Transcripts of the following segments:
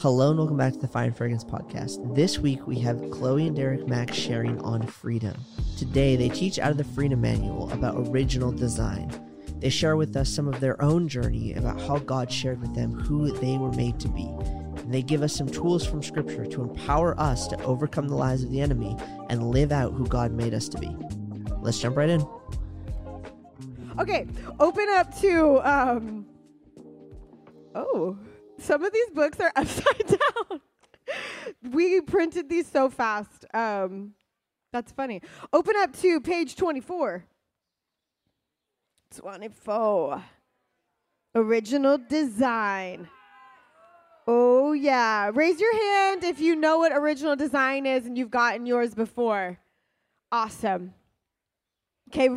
Hello and welcome back to the Fine Fragrance Podcast. This week we have Chloe and Derek Mack sharing on freedom. Today they teach out of the Freedom Manual about original design. They share with us some of their own journey about how God shared with them who they were made to be. And they give us some tools from Scripture to empower us to overcome the lies of the enemy and live out who God made us to be. Let's jump right in. Okay, open up to um Oh, some of these books are upside down. we printed these so fast. Um that's funny. Open up to page 24. 24. Original design. Oh, yeah. Raise your hand if you know what original design is and you've gotten yours before. Awesome. Okay.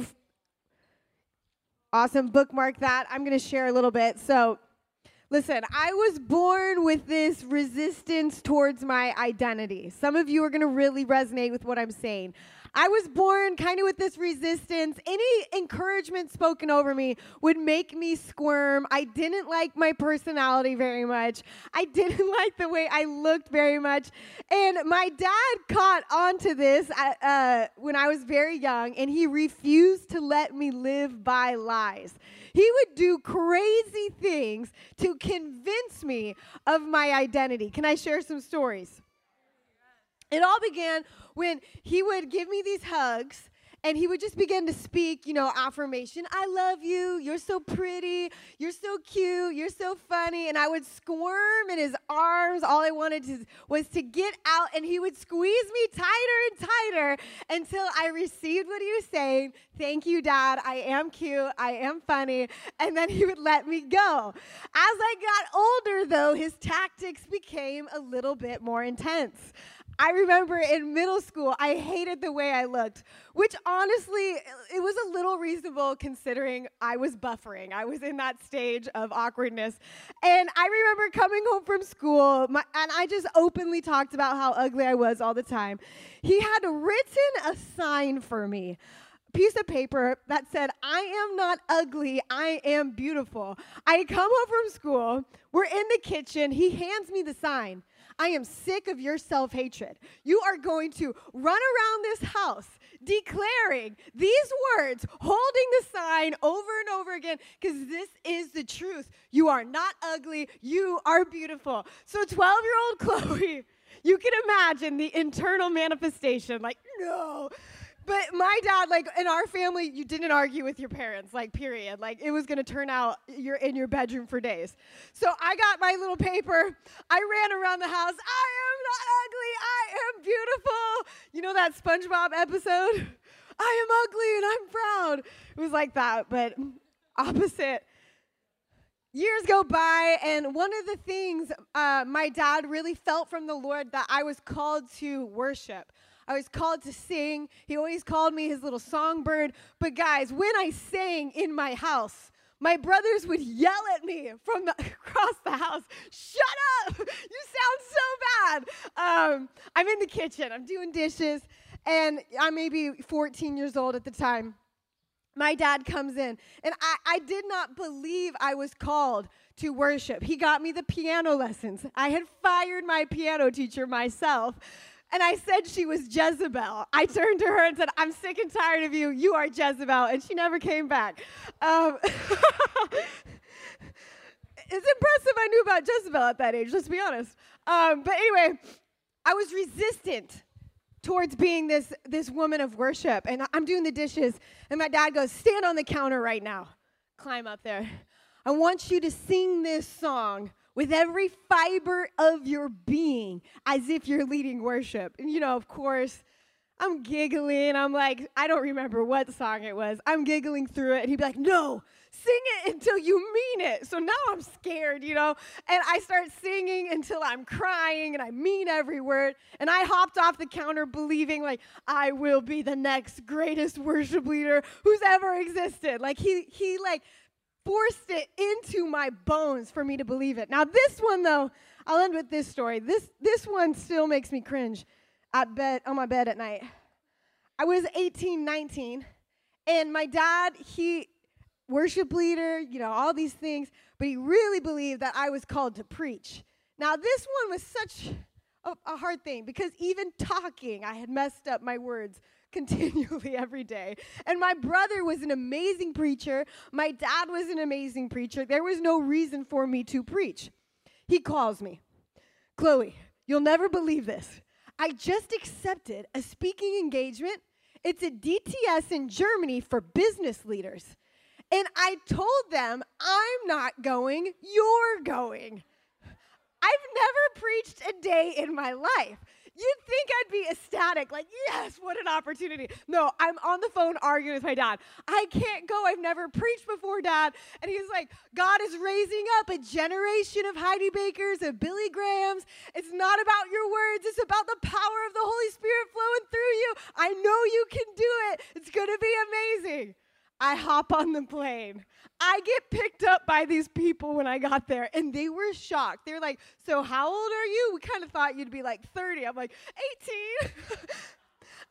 Awesome. Bookmark that. I'm going to share a little bit. So, listen, I was born with this resistance towards my identity. Some of you are going to really resonate with what I'm saying. I was born kind of with this resistance. Any encouragement spoken over me would make me squirm. I didn't like my personality very much. I didn't like the way I looked very much. And my dad caught on to this uh, uh, when I was very young, and he refused to let me live by lies. He would do crazy things to convince me of my identity. Can I share some stories? It all began when he would give me these hugs and he would just begin to speak, you know, affirmation. I love you. You're so pretty. You're so cute. You're so funny. And I would squirm in his arms. All I wanted to, was to get out, and he would squeeze me tighter and tighter until I received what he was saying. Thank you, Dad. I am cute. I am funny. And then he would let me go. As I got older, though, his tactics became a little bit more intense. I remember in middle school, I hated the way I looked, which honestly, it was a little reasonable considering I was buffering. I was in that stage of awkwardness. And I remember coming home from school, my, and I just openly talked about how ugly I was all the time. He had written a sign for me piece of paper that said, I am not ugly, I am beautiful. I come home from school, we're in the kitchen, he hands me the sign. I am sick of your self hatred. You are going to run around this house declaring these words, holding the sign over and over again, because this is the truth. You are not ugly, you are beautiful. So, 12 year old Chloe, you can imagine the internal manifestation like, no. But my dad, like in our family, you didn't argue with your parents, like period. Like it was gonna turn out you're in your bedroom for days. So I got my little paper. I ran around the house. I am not ugly. I am beautiful. You know that SpongeBob episode? I am ugly and I'm proud. It was like that, but opposite. Years go by, and one of the things uh, my dad really felt from the Lord that I was called to worship. I was called to sing. He always called me his little songbird. But guys, when I sang in my house, my brothers would yell at me from the, across the house, shut up, you sound so bad. Um, I'm in the kitchen, I'm doing dishes, and I'm maybe 14 years old at the time. My dad comes in, and I, I did not believe I was called to worship. He got me the piano lessons. I had fired my piano teacher myself and I said she was Jezebel. I turned to her and said, I'm sick and tired of you. You are Jezebel. And she never came back. Um, it's impressive I knew about Jezebel at that age, let's be honest. Um, but anyway, I was resistant towards being this, this woman of worship. And I'm doing the dishes, and my dad goes, Stand on the counter right now. Climb up there. I want you to sing this song with every fiber of your being as if you're leading worship. And you know, of course, I'm giggling. I'm like, I don't remember what song it was. I'm giggling through it. And he'd be like, No, sing it until you mean it. So now I'm scared, you know? And I start singing until I'm crying and I mean every word. And I hopped off the counter believing, like, I will be the next greatest worship leader who's ever existed. Like, he, he, like, forced it into my bones for me to believe it. Now, this one, though, I'll end with this story. This, this one still makes me cringe at bed, on my bed at night. I was 18, 19, and my dad, he, worship leader, you know, all these things, but he really believed that I was called to preach. Now, this one was such a, a hard thing because even talking, I had messed up my words continually every day. And my brother was an amazing preacher. My dad was an amazing preacher. There was no reason for me to preach. He calls me, Chloe, you'll never believe this. I just accepted a speaking engagement. It's a DTS in Germany for business leaders. And I told them, I'm not going, you're going. I've never preached a day in my life. You'd think I'd be ecstatic, like, yes, what an opportunity. No, I'm on the phone arguing with my dad. I can't go. I've never preached before, dad. And he's like, God is raising up a generation of Heidi Bakers, of Billy Grahams. It's not about your words, it's about the power of the Holy Spirit flowing through you. I know you can do it. It's going to be amazing. I hop on the plane. I get picked up by these people when I got there, and they were shocked. They're like, So, how old are you? We kind of thought you'd be like 30. I'm like, 18.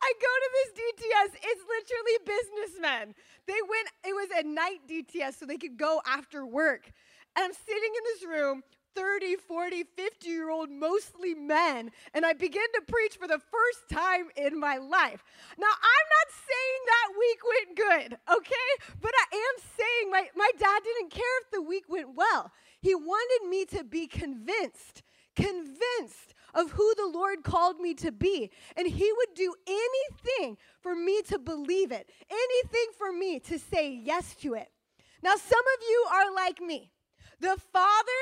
I go to this DTS, it's literally businessmen. They went, it was a night DTS, so they could go after work. And I'm sitting in this room 30, 40, 50 year old, mostly men, and I begin to preach for the first time in my life. Now, I'm not saying that week went good, okay? But I am saying my, my dad didn't care if the week went well. He wanted me to be convinced, convinced of who the Lord called me to be. And He would do anything for me to believe it, anything for me to say yes to it. Now, some of you are like me. The Father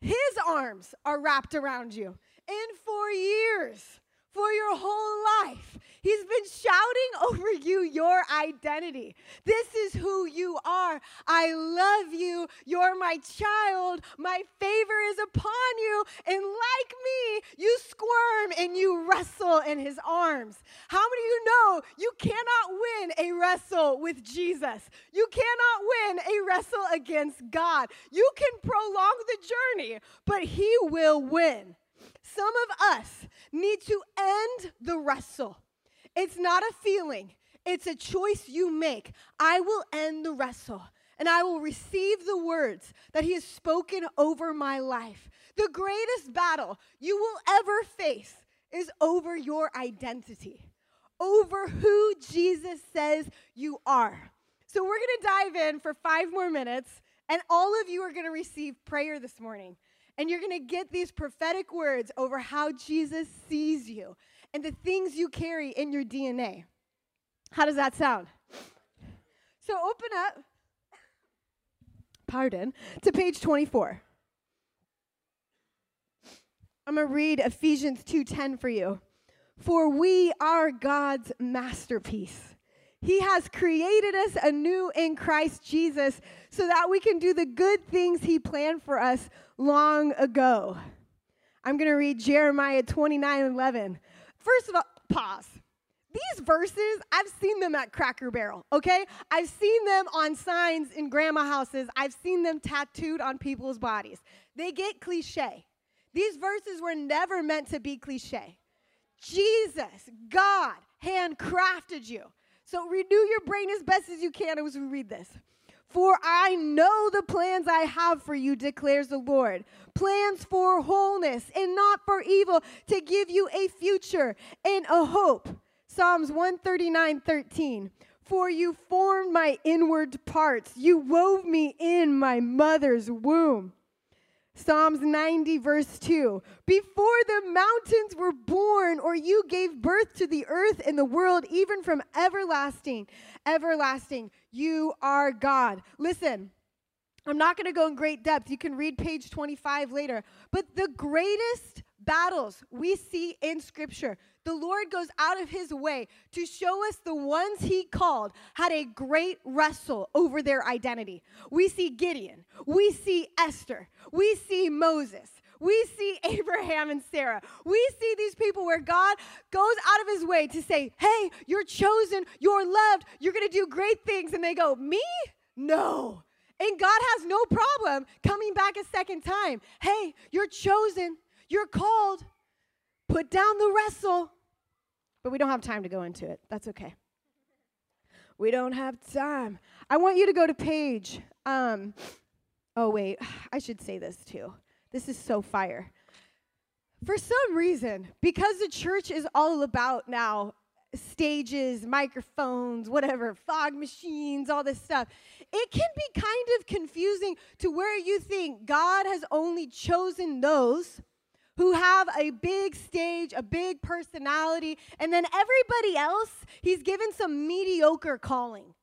his arms are wrapped around you. And for years, for your whole life, He's been shouting over you your identity. This is who you are. I love you. You're my child. My favor is upon you. And like me, you squirm and you wrestle in his arms. How many of you know you cannot win a wrestle with Jesus? You cannot win a wrestle against God. You can prolong the journey, but he will win. Some of us need to end the wrestle. It's not a feeling, it's a choice you make. I will end the wrestle and I will receive the words that He has spoken over my life. The greatest battle you will ever face is over your identity, over who Jesus says you are. So, we're gonna dive in for five more minutes, and all of you are gonna receive prayer this morning. And you're gonna get these prophetic words over how Jesus sees you and the things you carry in your DNA. How does that sound? So open up, pardon, to page 24. I'm going to read Ephesians 2:10 for you. For we are God's masterpiece. He has created us anew in Christ Jesus so that we can do the good things he planned for us long ago. I'm going to read Jeremiah 29 11. First of all, pause. These verses, I've seen them at Cracker Barrel, okay? I've seen them on signs in grandma houses. I've seen them tattooed on people's bodies. They get cliche. These verses were never meant to be cliche. Jesus, God, handcrafted you. So renew your brain as best as you can as we read this. For I know the plans I have for you, declares the Lord plans for wholeness and not for evil, to give you a future and a hope. Psalms 139 13. For you formed my inward parts, you wove me in my mother's womb. Psalms 90, verse 2. Before the mountains were born, or you gave birth to the earth and the world, even from everlasting, everlasting, you are God. Listen, I'm not going to go in great depth. You can read page 25 later. But the greatest battles we see in Scripture, the Lord goes out of his way to show us the ones he called had a great wrestle over their identity. We see Gideon, we see Esther, we see Moses. We see Abraham and Sarah. We see these people where God goes out of his way to say, Hey, you're chosen, you're loved, you're gonna do great things. And they go, Me? No. And God has no problem coming back a second time. Hey, you're chosen, you're called. Put down the wrestle. But we don't have time to go into it. That's okay. We don't have time. I want you to go to page. Um, oh, wait. I should say this too. This is so fire. for some reason, because the church is all about now stages, microphones, whatever, fog machines, all this stuff, it can be kind of confusing to where you think God has only chosen those who have a big stage, a big personality, and then everybody else, he's given some mediocre calling.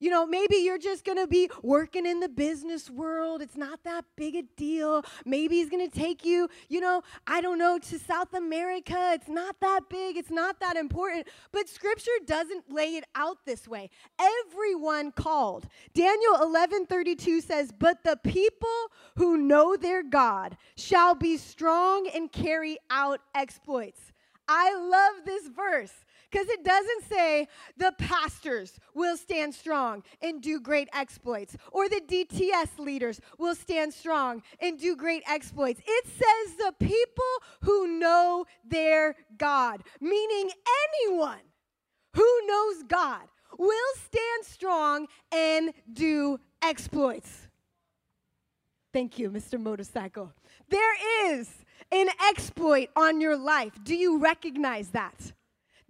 You know, maybe you're just to be working in the business world. It's not that big a deal. Maybe he's to take you, you know, I don't know, to South America. It's not that big. It's not that important. But scripture doesn't lay it out this way. Everyone called. Daniel 11:32 says, "But the people who know their God shall be strong and carry out exploits." I love this verse because it doesn't say the pastors will stand strong and do great exploits, or the DTS leaders will stand strong and do great exploits. It says the people who know their God, meaning anyone who knows God will stand strong and do exploits. Thank you, Mr. Motorcycle. There is an exploit on your life. Do you recognize that?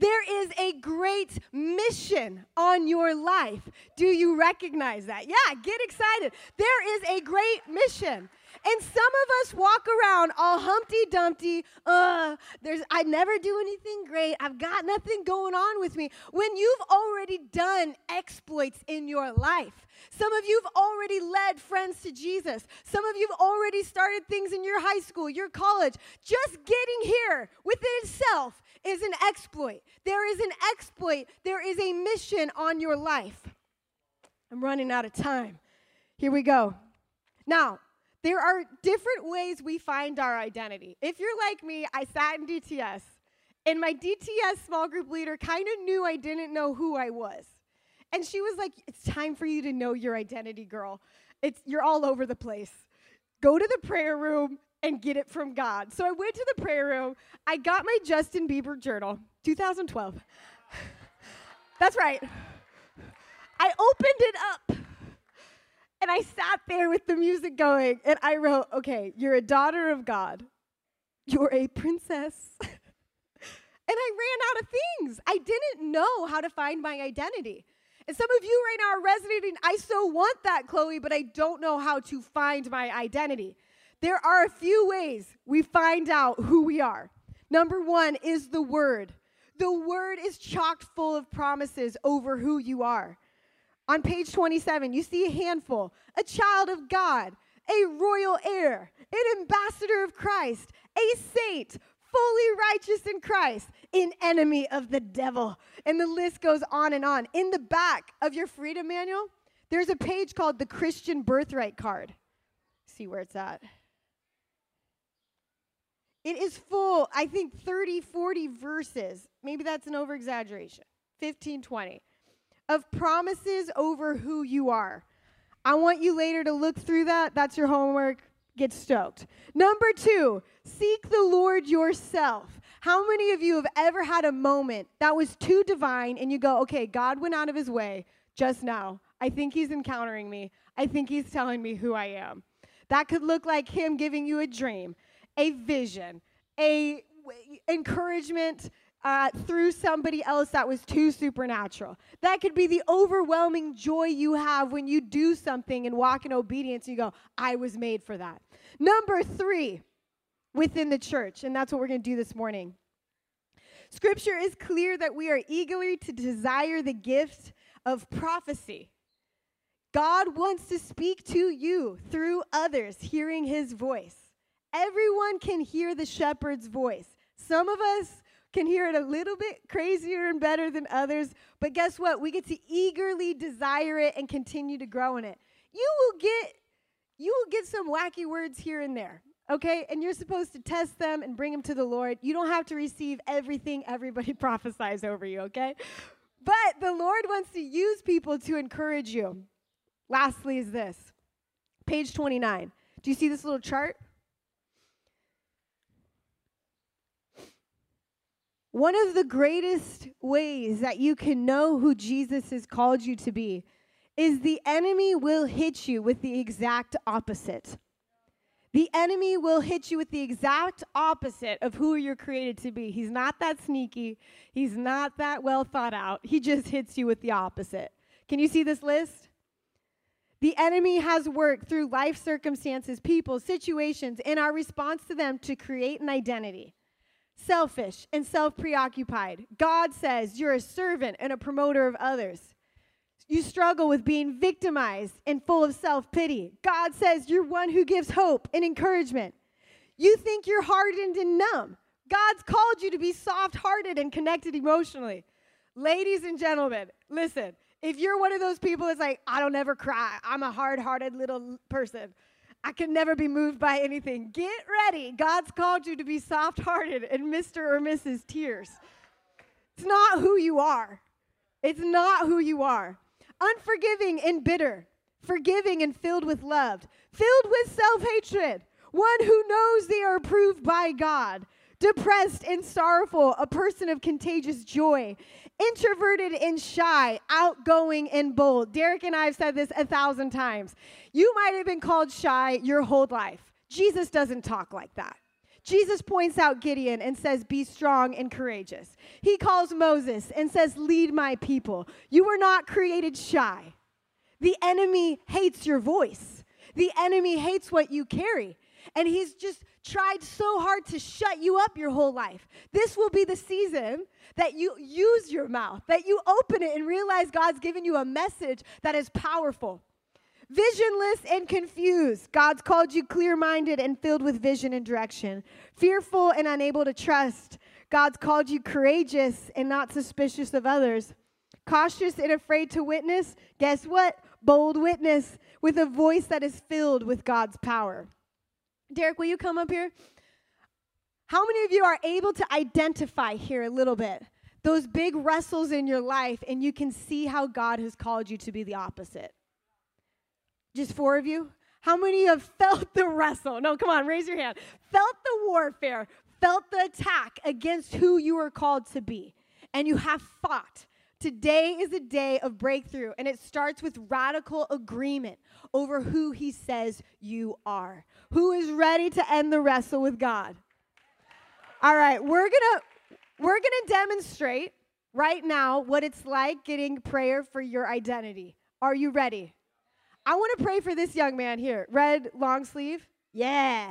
There is a great mission on your life. Do you recognize that? Yeah, get excited. There is a great mission. And some of us walk around all Humpty Dumpty. Uh, there's I never do anything great. I've got nothing going on with me. When you've already done exploits in your life. Some of you've already led friends to Jesus. Some of you've already started things in your high school, your college. Just getting here within itself is an exploit. There is an exploit. There is a mission on your life. I'm running out of time. Here we go. Now, there are different ways we find our identity. If you're like me, I sat in DTS, and my DTS small group leader kind of knew I didn't know who I was. And she was like, It's time for you to know your identity, girl. It's, you're all over the place. Go to the prayer room and get it from God. So I went to the prayer room. I got my Justin Bieber journal, 2012. That's right. I opened it up and I sat there with the music going and I wrote, okay, you're a daughter of God. You're a princess. and I ran out of things. I didn't know how to find my identity. And some of you right now are resonating, I so want that, Chloe, but I don't know how to find my identity. There are a few ways we find out who we are. Number one is the word. The word is chock full of promises over who you are. On page 27, you see a handful a child of God, a royal heir, an ambassador of Christ, a saint, fully righteous in Christ, an enemy of the devil. And the list goes on and on. In the back of your freedom manual, there's a page called the Christian Birthright Card. See where it's at. It is full, I think 30, 40 verses. Maybe that's an over exaggeration. 15, 20 of promises over who you are. I want you later to look through that. That's your homework. Get stoked. Number two, seek the Lord yourself. How many of you have ever had a moment that was too divine and you go, okay, God went out of his way just now. I think he's encountering me. I think he's telling me who I am. That could look like him giving you a dream, a vision, a w- encouragement, uh, through somebody else that was too supernatural. That could be the overwhelming joy you have when you do something and walk in obedience. And you go, I was made for that. Number three, within the church, and that's what we're going to do this morning. Scripture is clear that we are eagerly to desire the gift of prophecy. God wants to speak to you through others hearing his voice. Everyone can hear the shepherd's voice. Some of us can hear it a little bit crazier and better than others, but guess what? We get to eagerly desire it and continue to grow in it. You will get you will get some wacky words here and there. Okay? And you're supposed to test them and bring them to the Lord. You don't have to receive everything everybody prophesies over you, okay? But the Lord wants to use people to encourage you. Lastly, is this page 29. Do you see this little chart? One of the greatest ways that you can know who Jesus has called you to be is the enemy will hit you with the exact opposite. The enemy will hit you with the exact opposite of who you're created to be. He's not that sneaky, he's not that well thought out. He just hits you with the opposite. Can you see this list? The enemy has worked through life circumstances, people, situations, and our response to them to create an identity. Selfish and self preoccupied. God says you're a servant and a promoter of others. You struggle with being victimized and full of self pity. God says you're one who gives hope and encouragement. You think you're hardened and numb. God's called you to be soft hearted and connected emotionally. Ladies and gentlemen, listen, if you're one of those people that's like, I don't ever cry, I'm a hard hearted little person, I can never be moved by anything, get ready. God's called you to be soft hearted and Mr. or Mrs. Tears. It's not who you are. It's not who you are unforgiving and bitter, forgiving and filled with love, filled with self hatred, one who knows they are approved by God, depressed and sorrowful, a person of contagious joy, introverted and shy, outgoing and bold. Derek and I have said this a thousand times. You might have been called shy your whole life. Jesus doesn't talk like that. Jesus points out Gideon and says, Be strong and courageous. He calls Moses and says, Lead my people. You were not created shy. The enemy hates your voice, the enemy hates what you carry. And he's just tried so hard to shut you up your whole life. This will be the season that you use your mouth, that you open it and realize God's given you a message that is powerful visionless and confused. God's called you clear minded and filled with vision and direction, fearful and unable to trust. God's called you courageous and not suspicious of others, cautious and afraid to witness. Guess what? Bold witness with a voice that is filled with God's power. Derek, will you come up here? How many of you are able to identify here a little bit? Those big wrestles in your life, and you can see how God has called you to be the opposite. Just four of you? How many have felt the wrestle? No, come on, raise your hand. Felt the warfare, felt the attack against who you were called to be, and you have fought. Today is a day of breakthrough, and it starts with radical agreement over who He says you are. Who is ready to end the wrestle with God? All right, we're gonna we're gonna demonstrate right now what it's like getting prayer for your identity. Are you ready? I want to pray for this young man here. Red long sleeve. Yeah.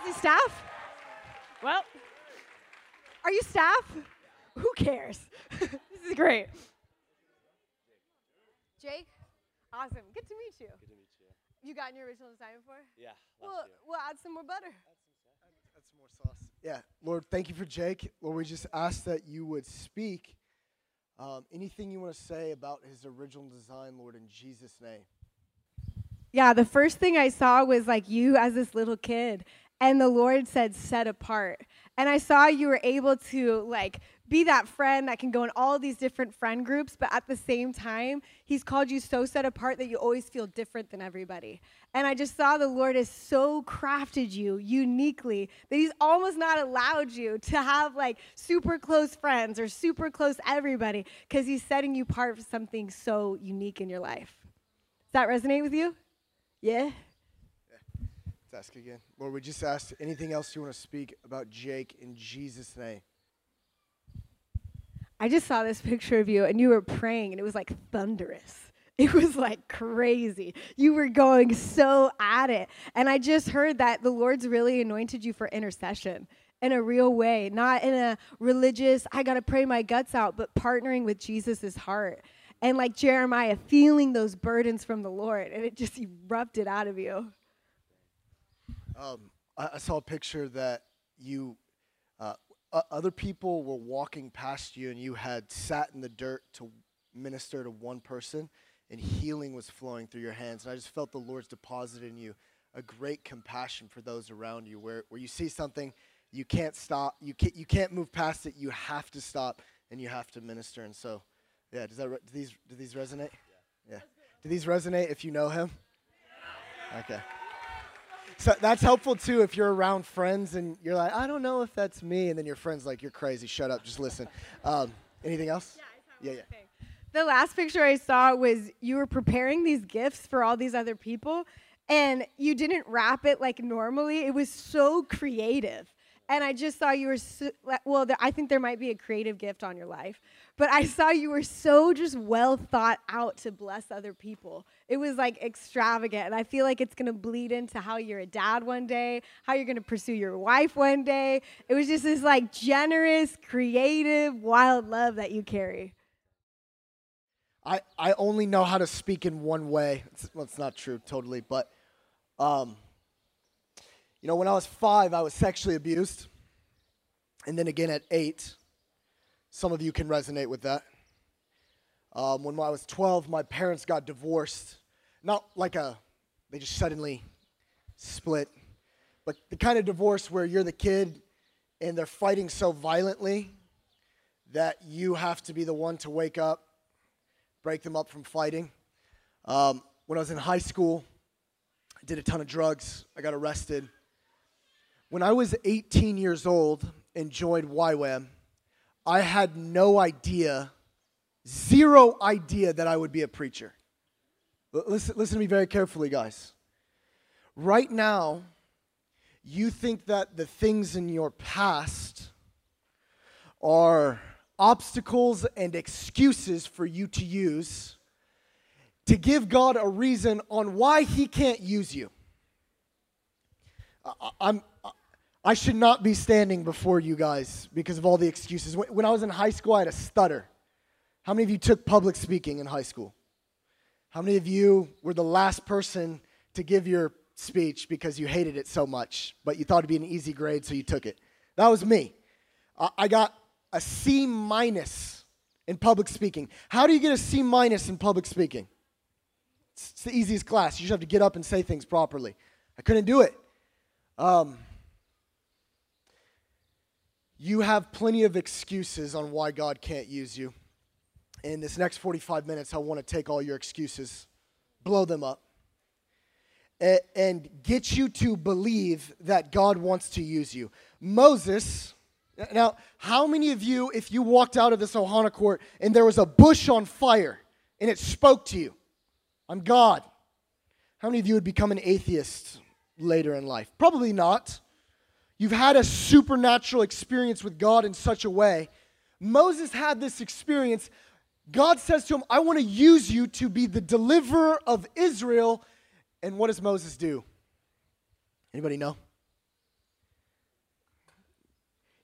Is he staff? Well, are you staff? Who cares? this is great. Jake? Awesome. Good to meet you. Good to meet you. You got your original design before? Yeah. We'll, year. we'll add some more butter. Add some more sauce. Yeah, Lord, thank you for Jake. Lord, we just ask that you would speak um, anything you want to say about his original design, Lord, in Jesus' name. Yeah, the first thing I saw was like you as this little kid, and the Lord said, set apart. And I saw you were able to like be that friend that can go in all these different friend groups, but at the same time, He's called you so set apart that you always feel different than everybody. And I just saw the Lord has so crafted you uniquely that He's almost not allowed you to have like super close friends or super close everybody because He's setting you apart for something so unique in your life. Does that resonate with you? Yeah? Let's ask again. Lord, we just ask anything else you want to speak about Jake in Jesus' name. I just saw this picture of you and you were praying and it was like thunderous. It was like crazy. You were going so at it. And I just heard that the Lord's really anointed you for intercession in a real way, not in a religious, I got to pray my guts out, but partnering with Jesus' heart. And like Jeremiah, feeling those burdens from the Lord, and it just erupted out of you. Um, I, I saw a picture that you, uh, other people were walking past you, and you had sat in the dirt to minister to one person, and healing was flowing through your hands. And I just felt the Lord's deposited in you a great compassion for those around you, where, where you see something, you can't stop, you can't, you can't move past it, you have to stop, and you have to minister. And so, yeah, does that re- do these do these resonate? Yeah. Do these resonate if you know him? Okay. So that's helpful too if you're around friends and you're like, I don't know if that's me, and then your friend's like, You're crazy. Shut up. Just listen. Um, anything else? Yeah, I Yeah, yeah. thing. the last picture I saw was you were preparing these gifts for all these other people, and you didn't wrap it like normally. It was so creative. And I just saw you were, so, well, I think there might be a creative gift on your life, but I saw you were so just well thought out to bless other people. It was like extravagant. And I feel like it's to bleed into how you're a dad one day, how you're to pursue your wife one day. It was just this like generous, creative, wild love that you carry. I, I only know how to speak in one way. It's, well, it's not true totally, but um, you know, when I was five, I was sexually abused. And then again at eight. Some of you can resonate with that. Um, when I was 12, my parents got divorced. Not like a, they just suddenly split, but the kind of divorce where you're the kid and they're fighting so violently that you have to be the one to wake up, break them up from fighting. Um, when I was in high school, I did a ton of drugs. I got arrested. When I was 18 years old and joined YWAM, I had no idea, zero idea that I would be a preacher. Listen, listen to me very carefully, guys. Right now, you think that the things in your past are obstacles and excuses for you to use to give God a reason on why He can't use you. I'm, I should not be standing before you guys because of all the excuses. When I was in high school, I had a stutter. How many of you took public speaking in high school? How many of you were the last person to give your speech because you hated it so much, but you thought it'd be an easy grade, so you took it? That was me. I got a C minus in public speaking. How do you get a C minus in public speaking? It's the easiest class. You just have to get up and say things properly. I couldn't do it. Um, you have plenty of excuses on why God can't use you. In this next 45 minutes, I want to take all your excuses, blow them up, and get you to believe that God wants to use you. Moses, now, how many of you, if you walked out of this Ohana court and there was a bush on fire and it spoke to you, I'm God, how many of you would become an atheist later in life? Probably not. You've had a supernatural experience with God in such a way. Moses had this experience. God says to him, I want to use you to be the deliverer of Israel. And what does Moses do? Anybody know?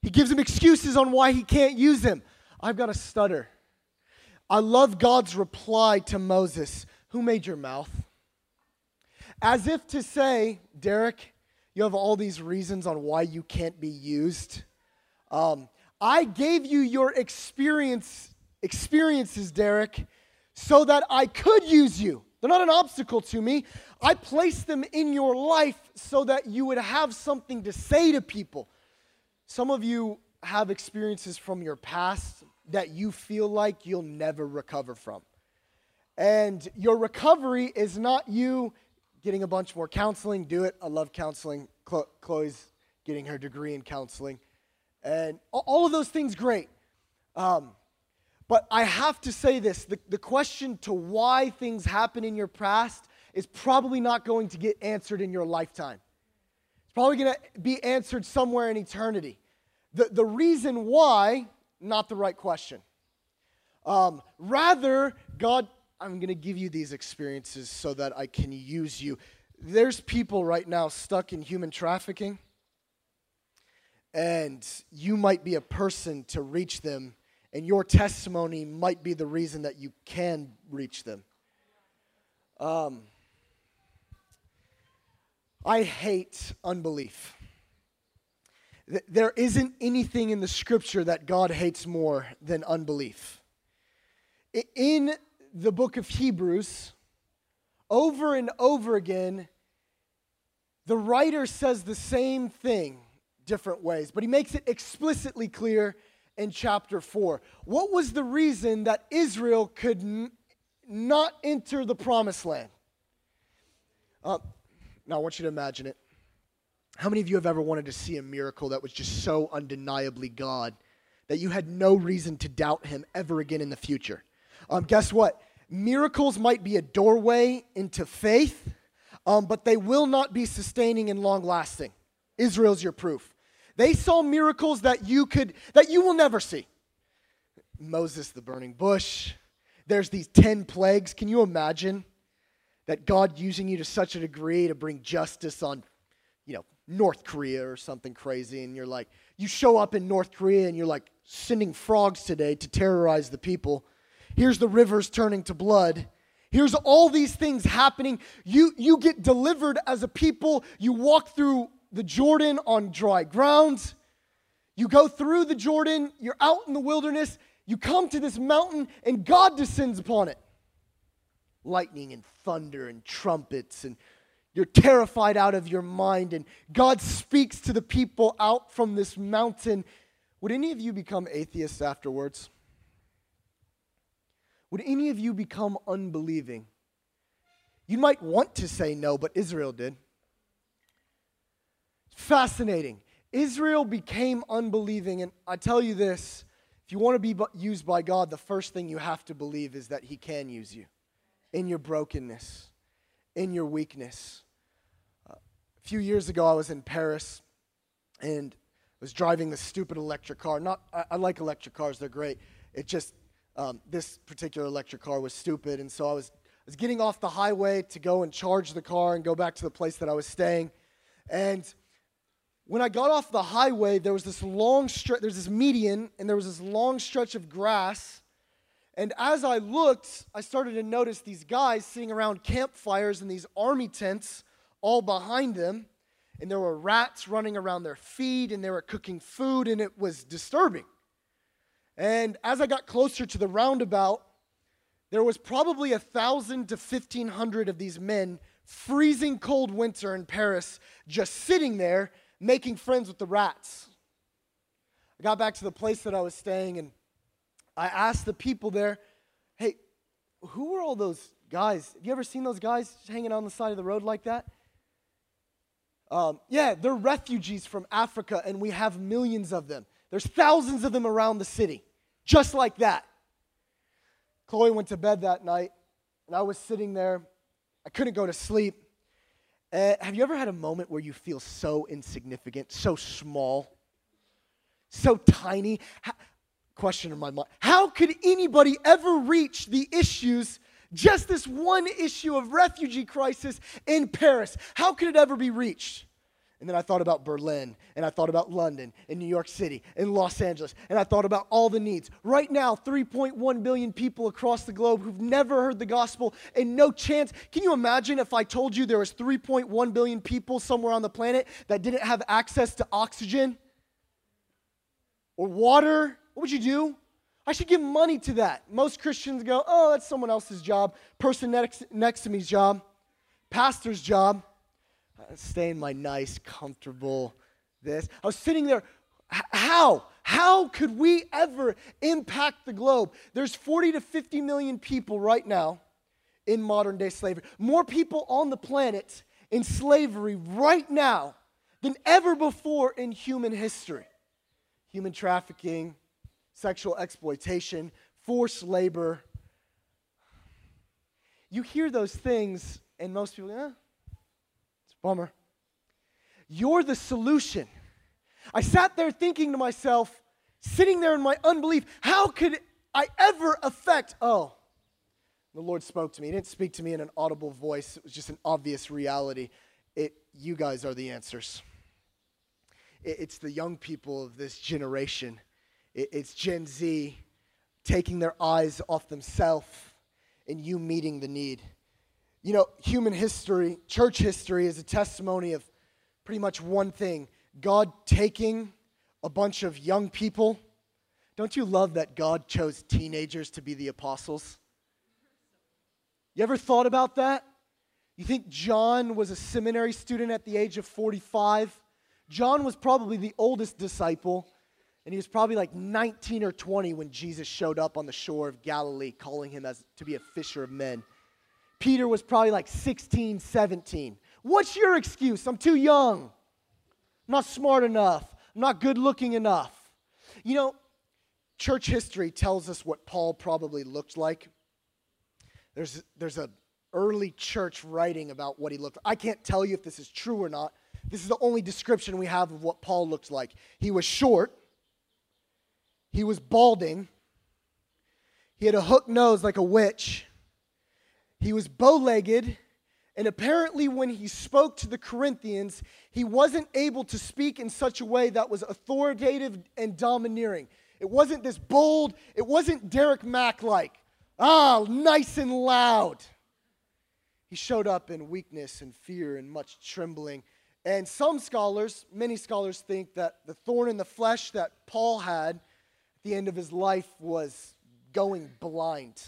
He gives him excuses on why he can't use him. I've got a stutter. I love God's reply to Moses Who made your mouth? As if to say, Derek, you have all these reasons on why you can't be used. Um, I gave you your experience, experiences, Derek, so that I could use you. They're not an obstacle to me. I placed them in your life so that you would have something to say to people. Some of you have experiences from your past that you feel like you'll never recover from. And your recovery is not you getting a bunch more counseling, do it. I love counseling. Chloe's getting her degree in counseling. And all of those things, great. Um, but I have to say this the, the question to why things happen in your past is probably not going to get answered in your lifetime. It's probably going to be answered somewhere in eternity. The, the reason why, not the right question. Um, rather, God I'm going to give you these experiences so that I can use you. There's people right now stuck in human trafficking, and you might be a person to reach them, and your testimony might be the reason that you can reach them. Um, I hate unbelief. There isn't anything in the scripture that God hates more than unbelief. In the book of Hebrews, over and over again, the writer says the same thing different ways, but he makes it explicitly clear in chapter 4. What was the reason that Israel could n- not enter the promised land? Uh, now, I want you to imagine it. How many of you have ever wanted to see a miracle that was just so undeniably God that you had no reason to doubt him ever again in the future? Um, guess what? Miracles might be a doorway into faith, um, but they will not be sustaining and long lasting. Israel's your proof. They saw miracles that you could that you will never see. Moses, the burning bush. There's these 10 plagues. Can you imagine that God using you to such a degree to bring justice on, you know, North Korea or something crazy and you're like you show up in North Korea and you're like sending frogs today to terrorize the people. Here's the rivers turning to blood. Here's all these things happening. You, you get delivered as a people. You walk through the Jordan on dry ground. You go through the Jordan. You're out in the wilderness. You come to this mountain, and God descends upon it. Lightning and thunder and trumpets, and you're terrified out of your mind. And God speaks to the people out from this mountain. Would any of you become atheists afterwards? Would any of you become unbelieving? You might want to say no, but Israel did. Fascinating. Israel became unbelieving, and I tell you this if you want to be used by God, the first thing you have to believe is that He can use you in your brokenness, in your weakness. Uh, a few years ago, I was in Paris and I was driving this stupid electric car. Not, I, I like electric cars; they're great. It just um, this particular electric car was stupid. And so I was, I was getting off the highway to go and charge the car and go back to the place that I was staying. And when I got off the highway, there was this long stretch, there's this median, and there was this long stretch of grass. And as I looked, I started to notice these guys sitting around campfires in these army tents all behind them. And there were rats running around their feet, and they were cooking food, and it was disturbing. And as I got closer to the roundabout, there was probably a thousand to fifteen hundred of these men, freezing cold winter in Paris, just sitting there making friends with the rats. I got back to the place that I was staying and I asked the people there, hey, who were all those guys? Have you ever seen those guys hanging on the side of the road like that? Um, yeah, they're refugees from Africa, and we have millions of them. There's thousands of them around the city, just like that. Chloe went to bed that night, and I was sitting there. I couldn't go to sleep. Uh, have you ever had a moment where you feel so insignificant, so small, so tiny? How, question in my mind How could anybody ever reach the issues, just this one issue of refugee crisis in Paris? How could it ever be reached? And then I thought about Berlin, and I thought about London, and New York City, and Los Angeles, and I thought about all the needs. Right now, 3.1 billion people across the globe who've never heard the gospel, and no chance. Can you imagine if I told you there was 3.1 billion people somewhere on the planet that didn't have access to oxygen or water? What would you do? I should give money to that. Most Christians go, oh, that's someone else's job, person next, next to me's job, pastor's job stay in my nice, comfortable this. I was sitting there. How? How could we ever impact the globe? There's 40 to 50 million people right now in modern day slavery. More people on the planet in slavery right now than ever before in human history. Human trafficking, sexual exploitation, forced labor. You hear those things, and most people, eh, Bummer. You're the solution. I sat there thinking to myself, sitting there in my unbelief, how could I ever affect? Oh, the Lord spoke to me. He didn't speak to me in an audible voice, it was just an obvious reality. It, you guys are the answers. It, it's the young people of this generation, it, it's Gen Z taking their eyes off themselves and you meeting the need. You know, human history, church history, is a testimony of pretty much one thing God taking a bunch of young people. Don't you love that God chose teenagers to be the apostles? You ever thought about that? You think John was a seminary student at the age of 45? John was probably the oldest disciple, and he was probably like 19 or 20 when Jesus showed up on the shore of Galilee, calling him as to be a fisher of men. Peter was probably like 16, 17. What's your excuse? I'm too young. I'm not smart enough. I'm not good looking enough. You know, church history tells us what Paul probably looked like there's, there's a early church writing about what he looked like. I can't tell you if this is true or not. This is the only description we have of what Paul looked like. He was short, he was balding, he had a hook nose like a witch, he was bow legged, and apparently, when he spoke to the Corinthians, he wasn't able to speak in such a way that was authoritative and domineering. It wasn't this bold, it wasn't Derek Mack like, ah, nice and loud. He showed up in weakness and fear and much trembling. And some scholars, many scholars, think that the thorn in the flesh that Paul had at the end of his life was going blind.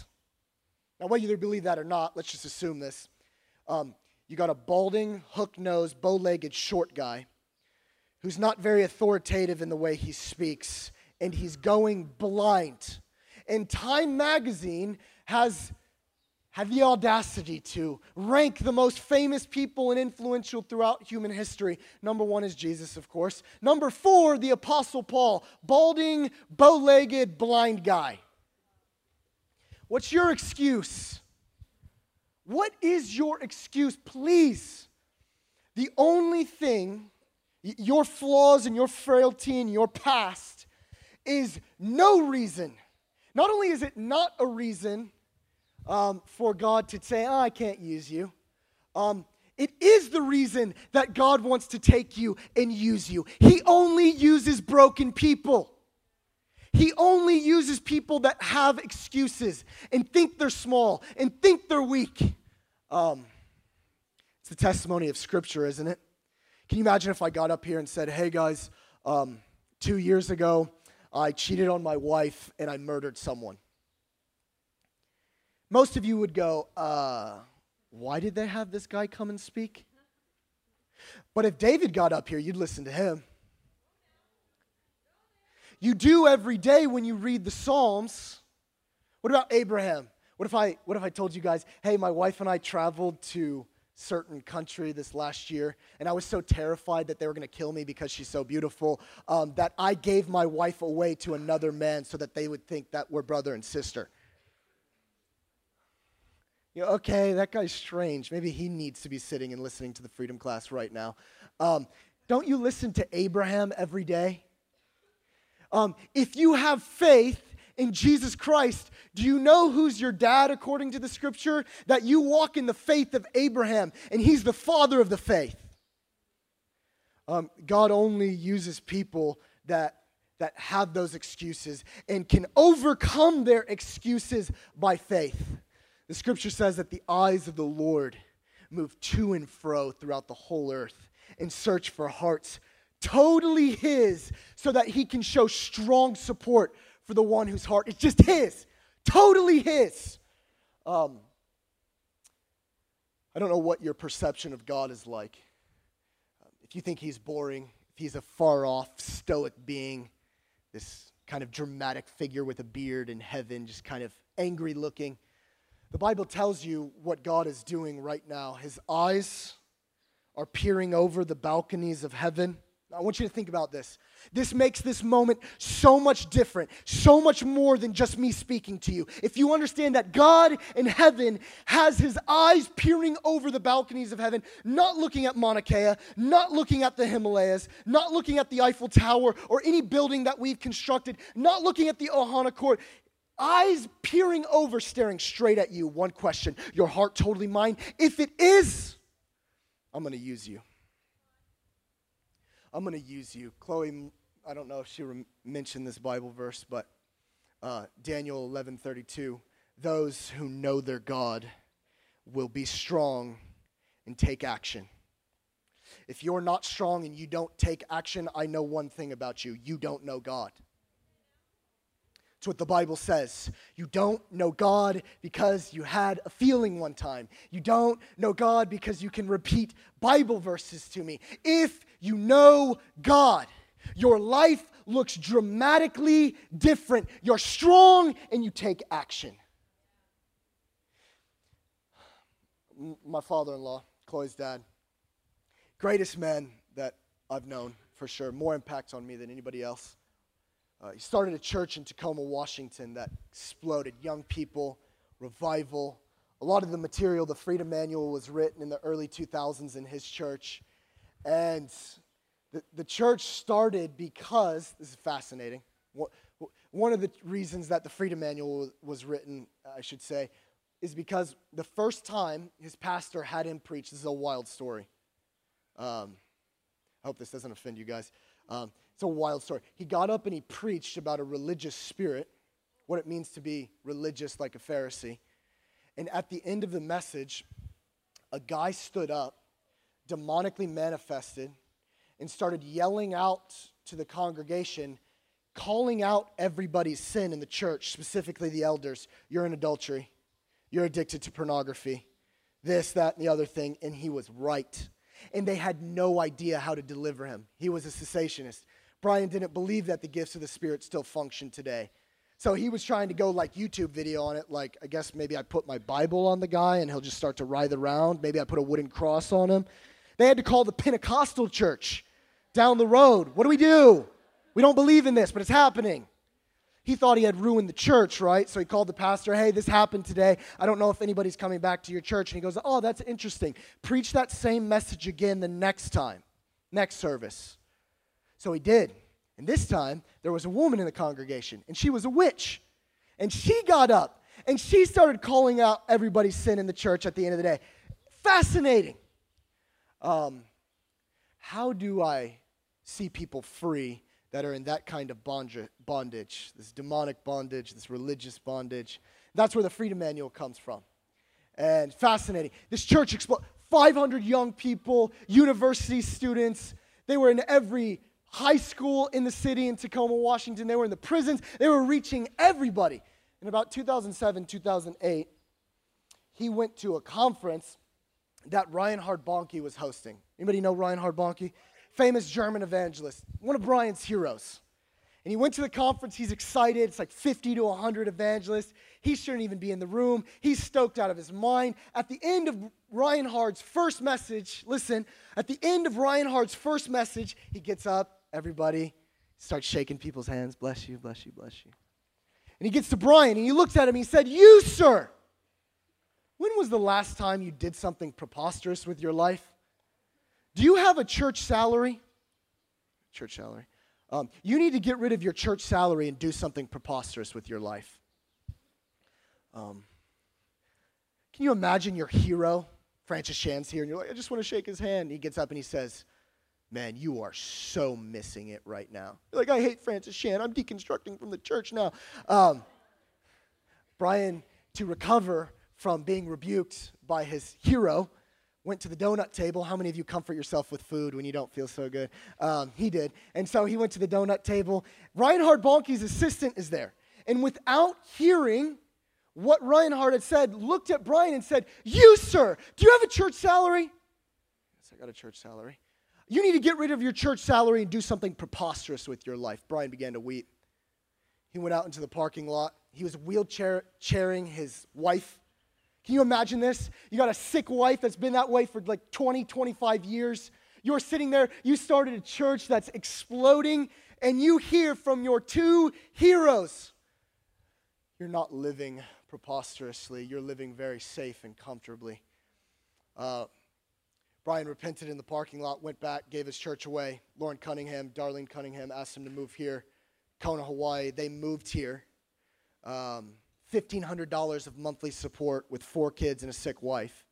Now, whether you believe that or not, let's just assume this. Um, you got a balding, hook nosed, bow legged, short guy who's not very authoritative in the way he speaks, and he's going blind. And Time magazine has had the audacity to rank the most famous people and influential throughout human history. Number one is Jesus, of course. Number four, the Apostle Paul, balding, bow legged, blind guy. What's your excuse? What is your excuse? Please. The only thing, your flaws and your frailty and your past, is no reason. Not only is it not a reason um, for God to say, oh, I can't use you, um, it is the reason that God wants to take you and use you. He only uses broken people. He only uses people that have excuses and think they're small and think they're weak. Um, it's the testimony of Scripture, isn't it? Can you imagine if I got up here and said, hey guys, um, two years ago, I cheated on my wife and I murdered someone? Most of you would go, uh, why did they have this guy come and speak? But if David got up here, you'd listen to him you do every day when you read the Psalms. What about Abraham? What if I what if I told you guys, hey, my wife and I traveled to certain country this last year, and I was so terrified that they were going to kill me because she's so beautiful um, that I gave my wife away to another man so that they would think that we're brother and sister. You know, okay, that guy's strange. Maybe he needs to be sitting and listening to the freedom class right now. Um, don't you listen to Abraham every day? Um, if you have faith in Jesus Christ, do you know who's your dad according to the scripture? That you walk in the faith of Abraham, and he's the father of the faith. Um, God only uses people that, that have those excuses and can overcome their excuses by faith. The scripture says that the eyes of the Lord move to and fro throughout the whole earth and search for hearts totally His so that He can show strong support for the one whose heart is just His, totally His. Um, I don't know what your perception of God is like. If you think He's boring, if He's a far off, stoic being, this kind of dramatic figure with a beard in heaven, just kind of angry looking. The Bible tells you what God is doing right now. His eyes are peering over the balconies of heaven. I want you to think about this. This makes this moment so much different, so much more than just me speaking to you. If you understand that God in heaven has his eyes peering over the balconies of heaven, not looking at Mauna Kea, not looking at the Himalayas, not looking at the Eiffel Tower or any building that we've constructed, not looking at the Ohana Court, eyes peering over, staring straight at you. One question Your heart totally mine? If it is, I'm going to use you. I'm going to use you. Chloe, I don't know if she re- mentioned this Bible verse, but uh, Daniel 11:32, those who know their God will be strong and take action. If you're not strong and you don't take action, I know one thing about you. You don't know God. It's what the Bible says. You don't know God because you had a feeling one time. You don't know God because you can repeat Bible verses to me. If you know God, your life looks dramatically different. You're strong and you take action. My father in law, Chloe's dad, greatest man that I've known for sure, more impact on me than anybody else. Uh, he started a church in Tacoma, Washington that exploded. Young people, revival, a lot of the material, the Freedom Manual, was written in the early 2000s in his church. And the, the church started because, this is fascinating. One of the reasons that the Freedom Manual was written, I should say, is because the first time his pastor had him preach, this is a wild story. Um, I hope this doesn't offend you guys. Um, it's a wild story. He got up and he preached about a religious spirit, what it means to be religious like a Pharisee. And at the end of the message, a guy stood up, demonically manifested, and started yelling out to the congregation, calling out everybody's sin in the church, specifically the elders. You're in adultery. You're addicted to pornography. This, that, and the other thing. And he was right. And they had no idea how to deliver him. He was a cessationist. Brian didn't believe that the gifts of the Spirit still function today. So he was trying to go like YouTube video on it. Like, I guess maybe I put my Bible on the guy and he'll just start to writhe around. Maybe I put a wooden cross on him. They had to call the Pentecostal church down the road. What do we do? We don't believe in this, but it's happening. He thought he had ruined the church, right? So he called the pastor, hey, this happened today. I don't know if anybody's coming back to your church. And he goes, oh, that's interesting. Preach that same message again the next time, next service. So he did. And this time, there was a woman in the congregation, and she was a witch. And she got up and she started calling out everybody's sin in the church at the end of the day. Fascinating. Um, how do I see people free that are in that kind of bondage, this demonic bondage, this religious bondage? That's where the Freedom Manual comes from. And fascinating. This church exploded. 500 young people, university students. They were in every high school in the city in Tacoma, Washington. They were in the prisons. They were reaching everybody. In about 2007, 2008, he went to a conference that Reinhard Bonnke was hosting. Anybody know Reinhard Bonnke? Famous German evangelist, one of Brian's heroes. And he went to the conference. He's excited. It's like 50 to 100 evangelists. He shouldn't even be in the room. He's stoked out of his mind. At the end of Reinhard's first message, listen, at the end of Reinhard's first message, he gets up, everybody, starts shaking people's hands. Bless you, bless you, bless you. And he gets to Brian and he looks at him. He said, You, sir, when was the last time you did something preposterous with your life? Do you have a church salary? Church salary. Um, you need to get rid of your church salary and do something preposterous with your life. Um, can you imagine your hero, Francis Chan's here, and you're like, I just want to shake his hand. He gets up and he says, Man, you are so missing it right now. You're like, I hate Francis Chan. I'm deconstructing from the church now. Um, Brian, to recover from being rebuked by his hero, went to the donut table. How many of you comfort yourself with food when you don't feel so good? Um, he did. And so he went to the donut table. Reinhard Bonnke's assistant is there. And without hearing what Reinhard had said, looked at Brian and said, You, sir, do you have a church salary? Yes, I got a church salary. You need to get rid of your church salary and do something preposterous with your life. Brian began to weep. He went out into the parking lot. He was wheelchair chairing his wife can you imagine this? You got a sick wife that's been that way for like 20, 25 years. You're sitting there, you started a church that's exploding, and you hear from your two heroes. You're not living preposterously, you're living very safe and comfortably. Uh, Brian repented in the parking lot, went back, gave his church away. Loren Cunningham, Darlene Cunningham asked him to move here. Kona, Hawaii, they moved here. Um, $1,500 of monthly support with four kids and a sick wife.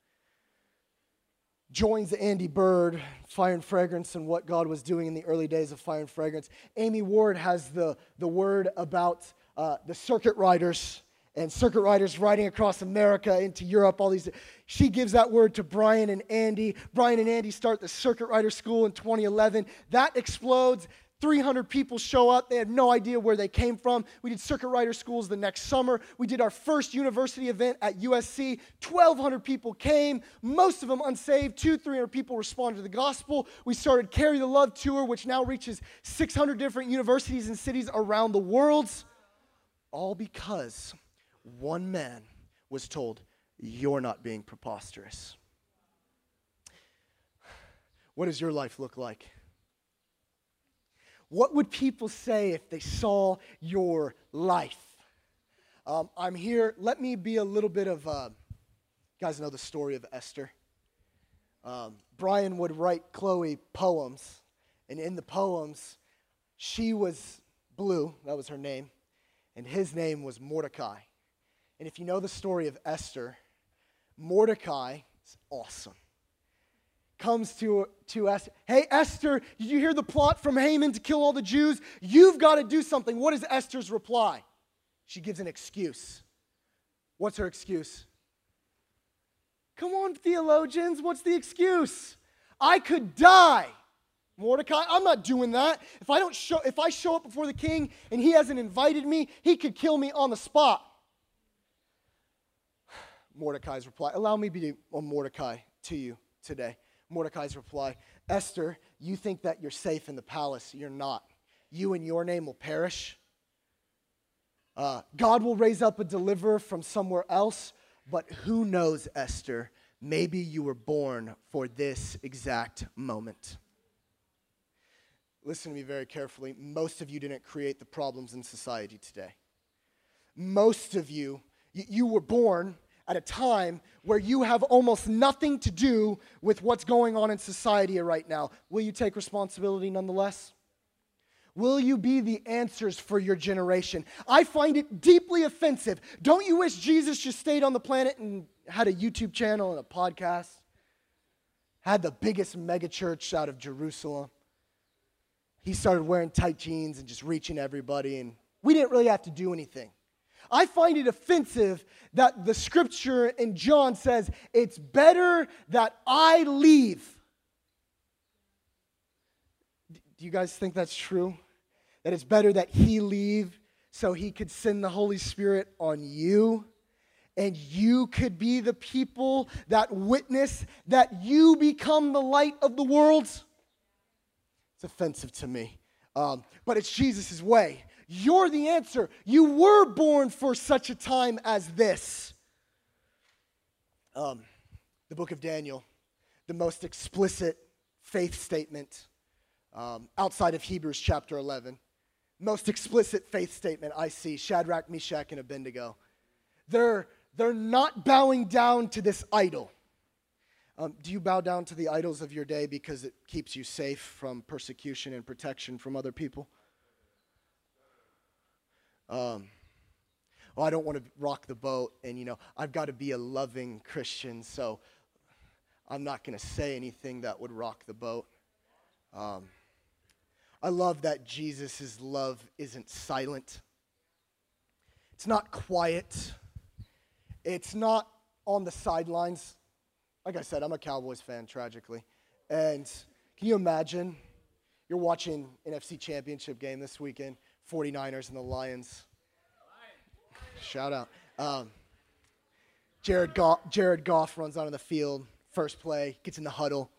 Joins Andy Byrd, Fire and Fragrance, and what God was doing in the early days of Fire and Fragrance. Amy Ward has the, the word about uh, the circuit riders and circuit riders riding across America into Europe, all these. She gives that word to Brian and Andy. Brian and Andy start the circuit rider school in 2011. That explodes. 300 people show up. They had no idea where they came from. We did circuit rider schools the next summer. We did our first university event at USC. 1,200 people came, most of them unsaved. Two, 300 people responded to the gospel. We started Carry the Love Tour, which now reaches 600 different universities and cities around the world. All because one man was told, You're not being preposterous. What does your life look like? What would people say if they saw your life? Um, I'm here. Let me be a little bit of You guys know the story of Esther. Um, Brian would write Chloe poems, and in the poems, she was Blue, that was her name, and his name was Mordecai. And if you know the story of Esther, Mordecai is awesome. Comes to, to Esther, hey, Esther, did you hear the plot from Haman to kill all the Jews? You've got to do something. What is Esther's reply? She gives an excuse. What's her excuse? Come on, theologians, what's the excuse? I could die. Mordecai, I'm not doing that. If I don't show if I show up before the king and he hasn't invited me, he could kill me on the spot. Mordecai's reply. Allow me to be a Mordecai to you today. Mordecai's reply Esther, you think that you're safe in the palace. You're not. You and your name will perish. Uh, God will raise up a deliverer from somewhere else, but who knows, Esther? Maybe you were born for this exact moment. Listen to me very carefully. Most of you didn't create the problems in society today. Most of you, you were born at a time where you have almost nothing to do with what's going on in society right now. Will you take responsibility nonetheless? Will you be the answers for your generation? I find it deeply offensive. Don't you wish Jesus just stayed on the planet and had a YouTube channel and a podcast? Had the biggest megachurch out of Jerusalem? He started wearing tight jeans and just reaching everybody, and we didn't really have to do anything. I find it offensive that the scripture in John says, It's better that I leave. Do you guys think that's true? That it's better that he leave so he could send the Holy Spirit on you? and you could be the people that witness that you become the light of the world. It's offensive to me, um, but it's Jesus' way. You're the answer. You were born for such a time as this. Um, the book of Daniel, the most explicit faith statement um, outside of Hebrews chapter 11. Most explicit faith statement I see Shadrach, Meshach, and Abednego. They're, they're not bowing down to this idol. Um, do you bow down to the idols of your day because it keeps you safe from persecution and protection from other people? Um, well, I don't want to rock the boat, and you know, I've got to be a loving Christian, so I'm not going to say anything that would rock the boat. Um, I love that Jesus' love isn't silent. It's not quiet. It's not on the sidelines. Like I said, I'm a Cowboys fan, tragically. And can you imagine you're watching an NFC championship game this weekend? 49ers and the Lions. Shout out. Um, Jared, Goff, Jared Goff runs out onto the field, first play, gets in the huddle.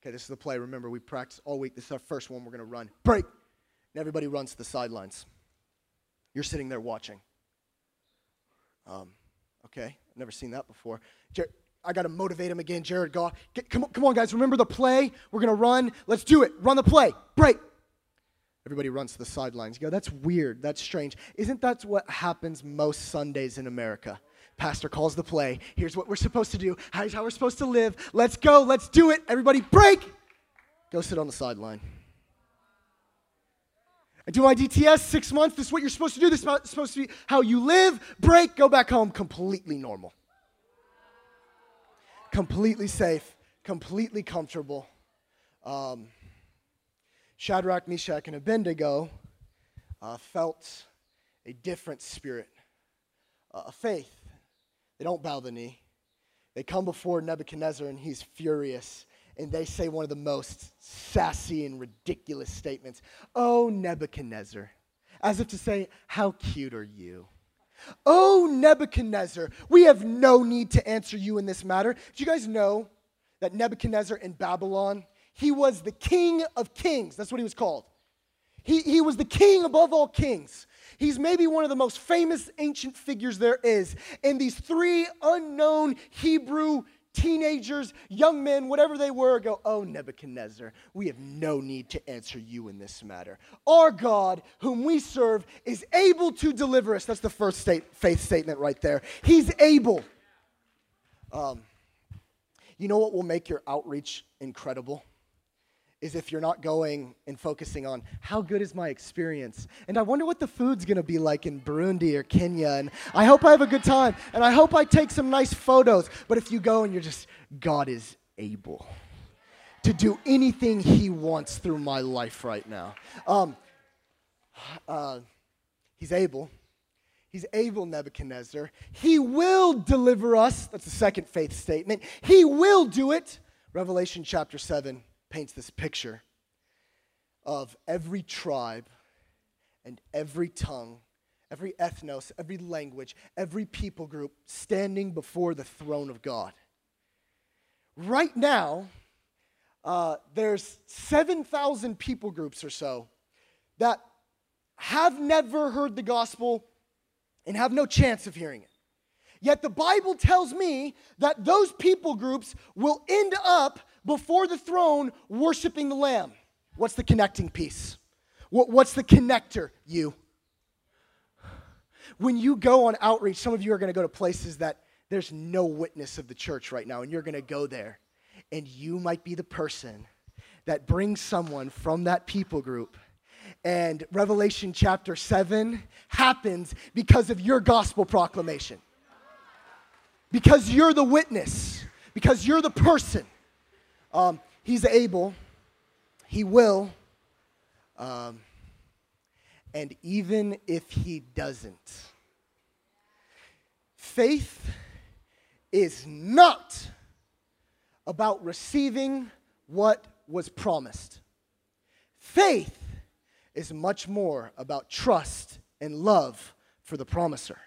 Okay, this is the play. Remember, we practiced all week. This is our first one we're going to run. Break. And everybody runs to the sidelines. You're sitting there watching. Um, okay, I've never seen that before. Jared, I got to motivate him again. Jared Goff. Get, come, on, come on, guys. Remember the play? We're going to run. Let's do it. Run the play. Break. Everybody runs to the sidelines. You go, that's weird. That's strange. Isn't that what happens most Sundays in America? Pastor calls the play. Here's what we're supposed to do. Here's how we're supposed to live. Let's go. Let's do it. Everybody break. Go sit on the sideline. I do my DTS six months. This is what you're supposed to do. This is supposed to be how you live. Break. Go back home. Completely normal. Completely safe. Completely comfortable. Um, Shadrach, Meshach, and Abednego uh, felt a different spirit, uh, a faith. They don't bow the knee. They come before Nebuchadnezzar, and he's furious. And they say one of the most sassy and ridiculous statements Oh, Nebuchadnezzar. As if to say, How cute are you? Oh, Nebuchadnezzar, we have no need to answer you in this matter. Do you guys know that Nebuchadnezzar in Babylon he was the king of kings. That's what he was called. He, he was the king above all kings. He's maybe one of the most famous ancient figures there is. And these three unknown Hebrew teenagers, young men, whatever they were, go, Oh, Nebuchadnezzar, we have no need to answer you in this matter. Our God, whom we serve, is able to deliver us. That's the first state, faith statement right there. He's able. Um, you know what will make your outreach incredible? Is if you're not going and focusing on how good is my experience. And I wonder what the food's gonna be like in Burundi or Kenya. And I hope I have a good time. And I hope I take some nice photos. But if you go and you're just, God is able to do anything He wants through my life right now. Um, uh, he's able. He's able, Nebuchadnezzar. He will deliver us. That's the second faith statement. He will do it. Revelation chapter 7 paints this picture of every tribe and every tongue, every ethnos, every language, every people group standing before the throne of God. Right now, uh, there's 7,000 people groups or so that have never heard the gospel and have no chance of hearing it. Yet the Bible tells me that those people groups will end up before the throne worshiping the Lamb. What's the connecting piece? What's the connector? You. When you go on outreach, some of you are going to go to places that there's no witness of the church right now, and you're going to go there, and you might be the person that brings someone from that people group and Revelation chapter 7 happens because of your gospel proclamation. Because you're the witness, because you're the person. Um, he's able, he will, um, and even if he doesn't, faith is not about receiving what was promised. Faith is much more about trust and love for the promiser.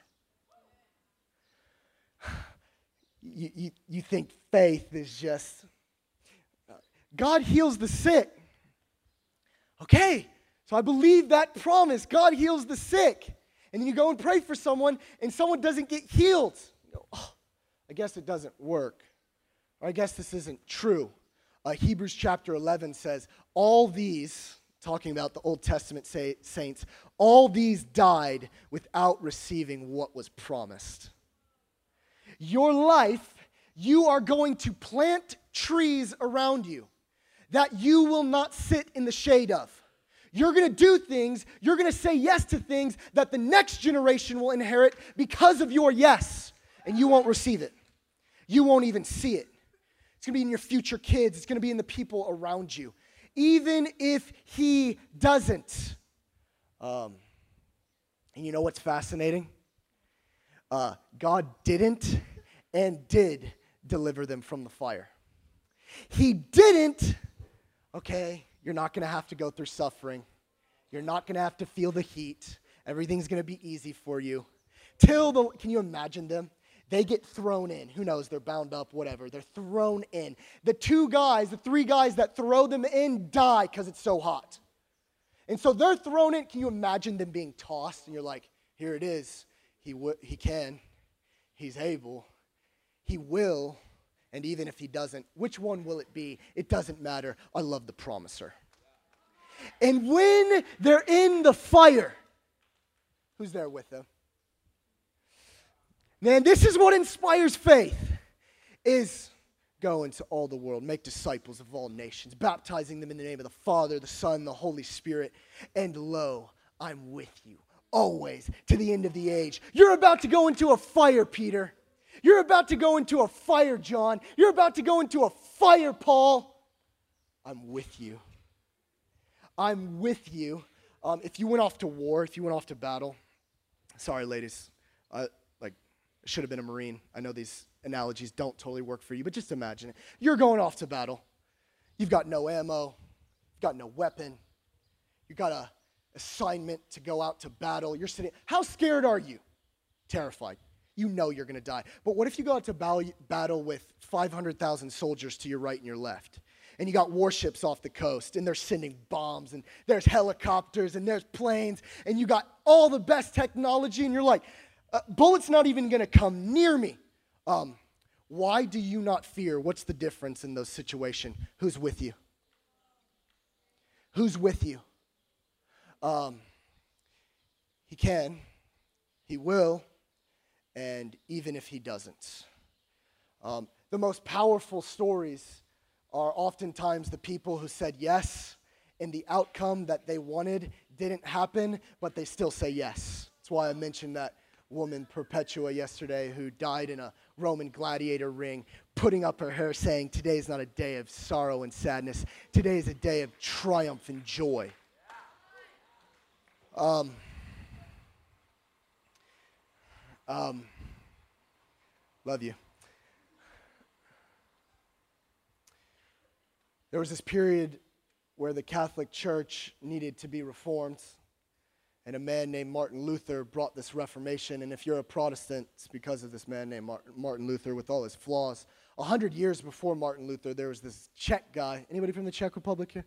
You, you, you think faith is just, God heals the sick. Okay, so I believe that promise. God heals the sick. And then you go and pray for someone, and someone doesn't get healed. Go, oh, I guess it doesn't work. Or I guess this isn't true. Uh, Hebrews chapter 11 says, All these, talking about the Old Testament say, saints, all these died without receiving what was promised. Your life, you are going to plant trees around you that you will not sit in the shade of. You're going to do things, you're going to say yes to things that the next generation will inherit because of your yes, and you won't receive it. You won't even see it. It's going to be in your future kids, it's going to be in the people around you even if he doesn't. Um, and you know what's fascinating? Uh, God didn't and did deliver them from the fire. He didn't, okay, you're not gonna have to go through suffering. You're not gonna have to feel the heat. Everything's gonna be easy for you. Till the, can you imagine them? They get thrown in. Who knows? They're bound up, whatever. They're thrown in. The two guys, the three guys that throw them in die because it's so hot. And so they're thrown in. Can you imagine them being tossed? And you're like, here it is. He, w- he can. He's able. He will. And even if he doesn't, which one will it be? It doesn't matter. I love the promiser. And when they're in the fire, who's there with them? Man, this is what inspires faith is go into all the world, make disciples of all nations, baptizing them in the name of the Father, the Son, the Holy Spirit, and lo, I'm with you always to the end of the age. You're about to go into a fire, Peter. You're about to go into a fire, John. You're about to go into a fire, Paul. I'm with you. I'm with you. Um, if you went off to war, if you went off to battle, sorry, ladies, uh, should have been a Marine. I know these analogies don't totally work for you, but just imagine it. You're going off to battle. You've got no ammo, you've got no weapon, you've got a assignment to go out to battle. You're sitting. How scared are you? Terrified. You know you're going to die. But what if you go out to battle with 500,000 soldiers to your right and your left? and you got warships off the coast and they're sending bombs and there's helicopters and there's planes and you got all the best technology and you're like uh, bullet's not even to come near me. Um, why do you not fear? What's the difference in those situations? Who's with you? Who's with you? Um, he can, he will, and even if he doesn't. Um, the most powerful stories are oftentimes the people who said yes and the outcome that they wanted didn't happen, but they still say yes. That's why I mentioned that woman, Perpetua, yesterday, who died in a Roman gladiator ring, putting up her hair saying, Today is not a day of sorrow and sadness. Today is a day of triumph and joy. Um, um, love you. There was this period where the Catholic Church needed to be reformed, and a man named Martin Luther brought this Reformation. And if you're a Protestant, it's because of this man named Martin Luther with all his flaws. A hundred years before Martin Luther, there was this Czech guy. Anybody from the Czech Republic here?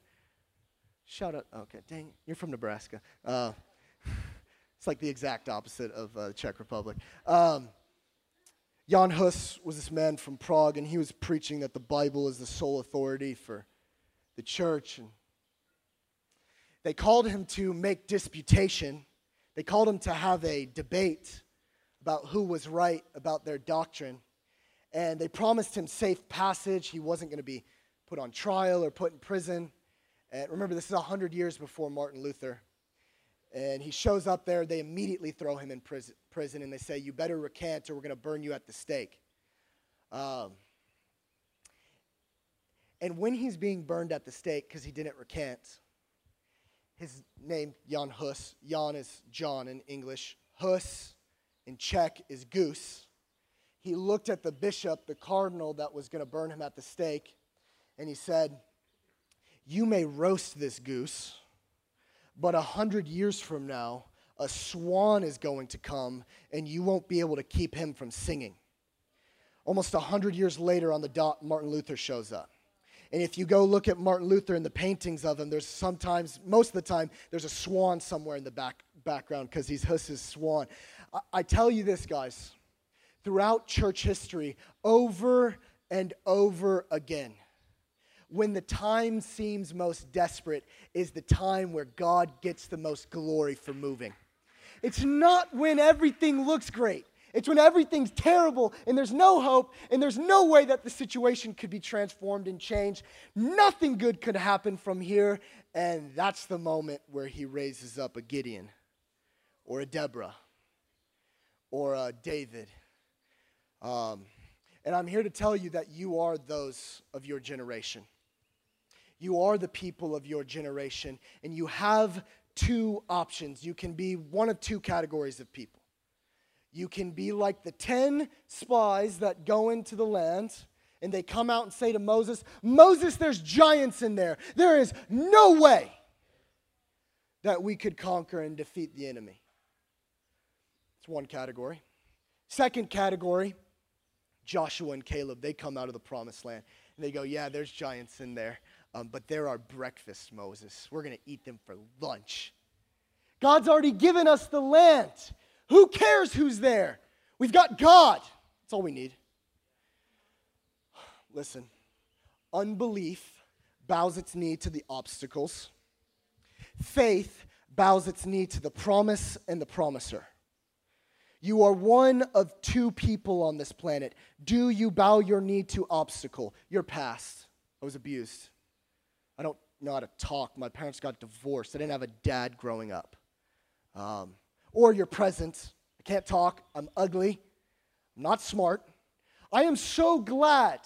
Shout out. Okay, dang, you're from Nebraska. Uh, it's like the exact opposite of uh, the Czech Republic. Um, Jan Hus was this man from Prague, and he was preaching that the Bible is the sole authority for the church. And they called him to make disputation. They called him to have a debate about who was right about their doctrine. And they promised him safe passage. He wasn't going to be put on trial or put in prison. And remember, this is 100 years before Martin Luther. And he shows up there. They immediately throw him in prison, and they say, You better recant or we're going to burn you at the stake. Um, and when he's being burned at the stake because he didn't recant, his name, Jan Hus, Jan is John in English, Hus in Czech is goose. He looked at the bishop, the cardinal that was going to burn him at the stake, and he said, You may roast this goose, but a hundred years from now, a swan is going to come, and you won't be able to keep him from singing. Almost a hundred years later, on the dot, Martin Luther shows up. And if you go look at Martin Luther and the paintings of him, there's sometimes, most of the time, there's a swan somewhere in the back, background because he's Hus's swan. I, I tell you this, guys, throughout church history, over and over again, when the time seems most desperate, is the time where God gets the most glory for moving. It's not when everything looks great. It's when everything's terrible and there's no hope and there's no way that the situation could be transformed and changed. Nothing good could happen from here. And that's the moment where he raises up a Gideon or a Deborah or a David. Um, and I'm here to tell you that you are those of your generation. You are the people of your generation, and you have two options. You can be one of two categories of people. You can be like the 10 spies that go into the land and they come out and say to Moses, Moses, there's giants in there. There is no way that we could conquer and defeat the enemy. It's one category. Second category, Joshua and Caleb, they come out of the promised land and they go, Yeah, there's giants in there, um, but they're our breakfast, Moses. We're going to eat them for lunch. God's already given us the land. Who cares who's there? We've got God. That's all we need. Listen, unbelief bows its knee to the obstacles, faith bows its knee to the promise and the promiser. You are one of two people on this planet. Do you bow your knee to obstacle? Your past. I was abused. Know how to talk. My parents got divorced. I didn't have a dad growing up. Um, or your present. I can't talk. I'm ugly. I'm not smart. I am so glad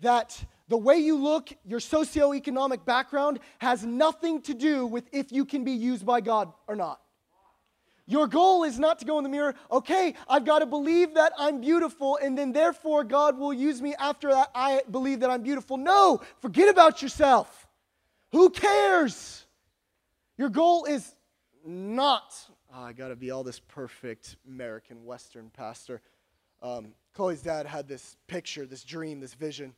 that the way you look, your socioeconomic background, has nothing to do with if you can be used by God or not. Your goal is not to go in the mirror, okay, I've got to believe that I'm beautiful, and then therefore God will use me after that I believe that I'm beautiful. No, forget about yourself. Who cares? Your goal is not oh, I got to be all this perfect American Western pastor. Um, Chloe's dad had this picture, this dream, this vision.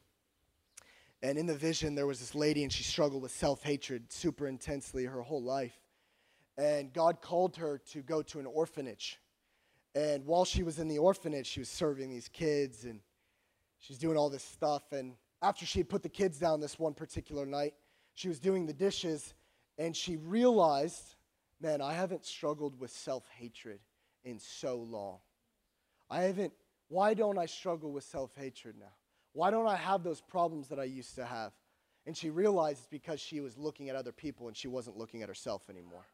And in the vision, there was this lady, and she struggled with self hatred super intensely her whole life. And God called her to go to an orphanage. And while she was in the orphanage, she was serving these kids and she's doing all this stuff. And after she had put the kids down this one particular night, she was doing the dishes and she realized man, I haven't struggled with self hatred in so long. I haven't Why don't I struggle with self hatred now? Why don't I have those problems that I used to have? And she realized it's because she was looking at other people and she wasn't looking at herself anymore.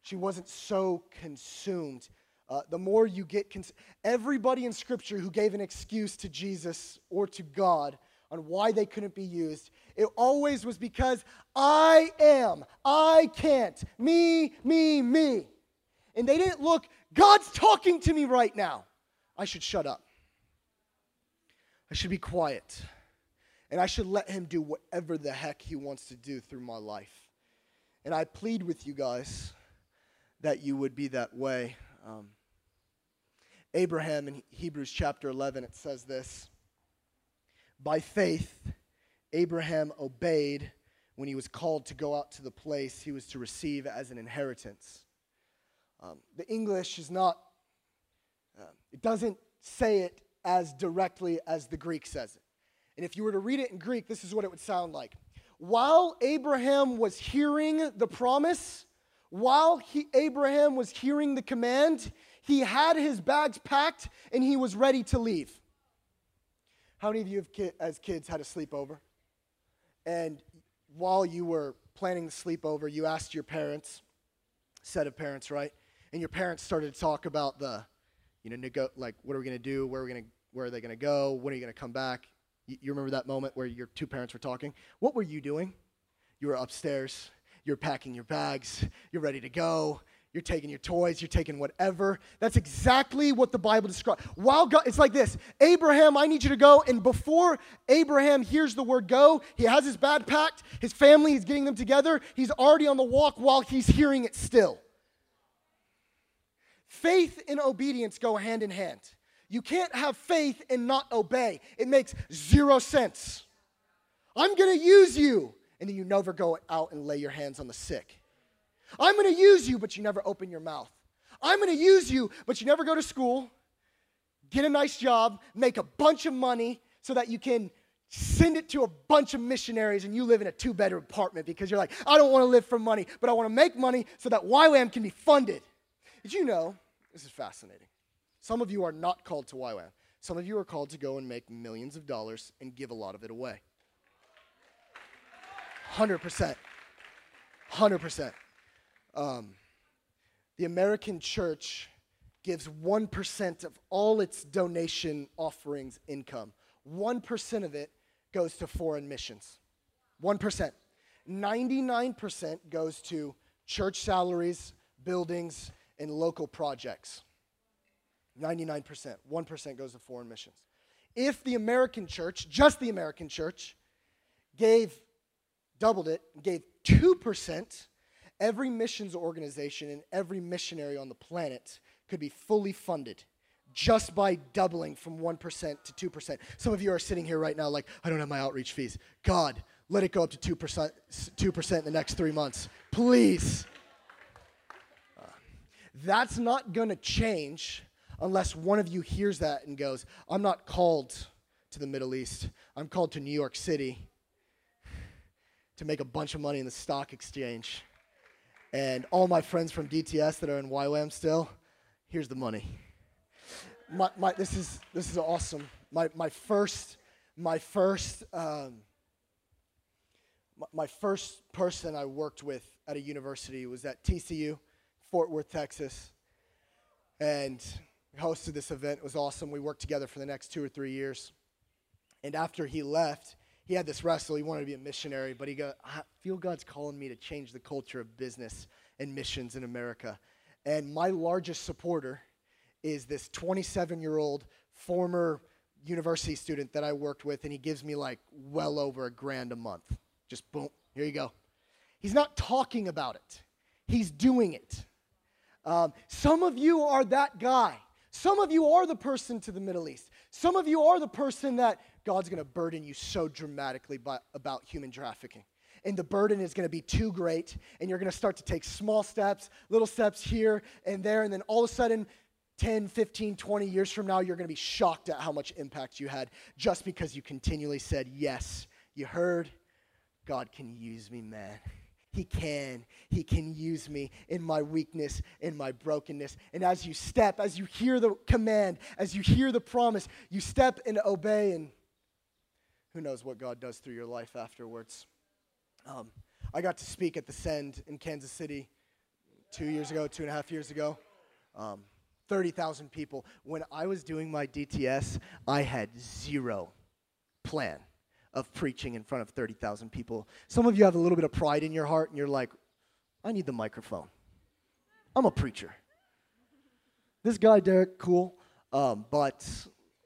She wasn't so consumed. Uh, the more you get, cons- everybody in Scripture who gave an excuse to Jesus or to God on why they couldn't be used, it always was because I am, I can't, me, me, me. And they didn't look, God's talking to me right now. I should shut up. I should be quiet. And I should let Him do whatever the heck He wants to do through my life. And I plead with you guys that you would be that way. Um, Abraham in Hebrews chapter 11, it says this By faith, Abraham obeyed when he was called to go out to the place he was to receive as an inheritance. Um, the English is not, uh, it doesn't say it as directly as the Greek says it. And if you were to read it in Greek, this is what it would sound like. While Abraham was hearing the promise, while he, Abraham was hearing the command, he had his bags packed and he was ready to leave. How many of you, have ki- as kids, had a sleepover? And while you were planning the sleepover, you asked your parents, set of parents, right? And your parents started to talk about the, you know, nego- like what are we going to do? Where are we going to, where are they going to go? When are you going to come back? You, you remember that moment where your two parents were talking? What were you doing? You were upstairs. You're packing your bags. You're ready to go. You're taking your toys, you're taking whatever. That's exactly what the Bible describes. While God, it's like this Abraham, I need you to go. And before Abraham hears the word go, he has his bag packed, his family is getting them together. He's already on the walk while he's hearing it still. Faith and obedience go hand in hand. You can't have faith and not obey, it makes zero sense. I'm gonna use you, and then you never go out and lay your hands on the sick. I'm going to use you, but you never open your mouth. I'm going to use you, but you never go to school, get a nice job, make a bunch of money so that you can send it to a bunch of missionaries and you live in a two bedroom apartment because you're like, I don't want to live for money, but I want to make money so that YWAM can be funded. Did you know? This is fascinating. Some of you are not called to YWAM. Some of you are called to go and make millions of dollars and give a lot of it away. 100%. 100%. Um, the American church gives 1% of all its donation offerings income. 1% of it goes to foreign missions. 1%. 99% goes to church salaries, buildings, and local projects. 99%. 1% goes to foreign missions. If the American church, just the American church, gave, doubled it, gave 2%, every missions organization and every missionary on the planet could be fully funded just by doubling from 1% to 2%. Some of you are sitting here right now like, I don't have my outreach fees. God, let it go up to 2%, 2% in the next three months. Please. Uh, that's not going to change unless one of you hears that and goes, I'm not called to the Middle East. I'm called to New York City to make a bunch of money in the stock exchange and all my friends from DTS that are in YWAM still, here's the money. My, my, this, is, this is awesome. My, my first, my first, um, my, first person I worked with at a university was at TCU, Fort Worth, Texas. And hosted this event. It was awesome. We worked together for the next two or three years. And after he left, he had this wrestle. He wanted to be a missionary, but he go, I feel God's calling me to change the culture of business and missions in America. And my largest supporter is this 27 year old former university student that I worked with, and he gives me like well over a grand a month. Just boom, here you go. He's not talking about it, he's doing it. Um, some of you are that guy. Some of you are the person to the Middle East. Some of you are the person that God's going to burden you so dramatically by, about human trafficking. And the burden is going to be too great, and you're going to start to take small steps, little steps here and there, and then all of a sudden, 10, 15, 20 years from now, you're going to be shocked at how much impact you had just because you continually said, Yes, you heard, God can use me, man. He can. He can use me in my weakness, in my brokenness. And as you step, as you hear the command, as you hear the promise, you step and obey, and who knows what God does through your life afterwards. Um, I got to speak at the Send in Kansas City two years ago, two and a half years ago. Um, 30,000 people. When I was doing my DTS, I had zero plan of preaching in front of 30,000 people. Some of you have a little bit of pride in your heart and you're like, I need the microphone. I'm a preacher. This guy, Derek, cool, um, but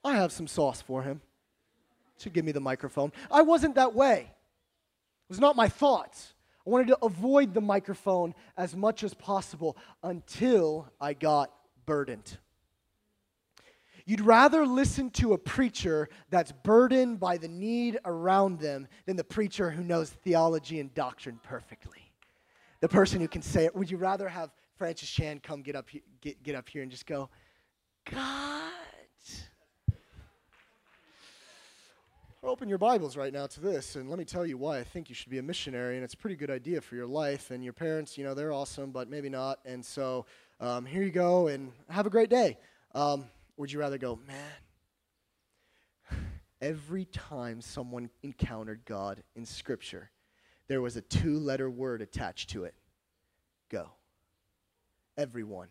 I have some sauce for him. Should give me the microphone. I wasn't that way. It was not my thoughts. I wanted to avoid the microphone as much as possible until I got burdened. You'd rather listen to a preacher that's burdened by the need around them than the preacher who knows theology and doctrine perfectly. The person who can say it. Would you rather have Francis Chan come get up, get, get up here and just go, God? Open your Bibles right now to this, and let me tell you why I think you should be a missionary, and it's a pretty good idea for your life. And your parents, you know, they're awesome, but maybe not. And so um, here you go, and have a great day. Um, would you rather go, man? Every time someone encountered God in Scripture, there was a two letter word attached to it go. Everyone.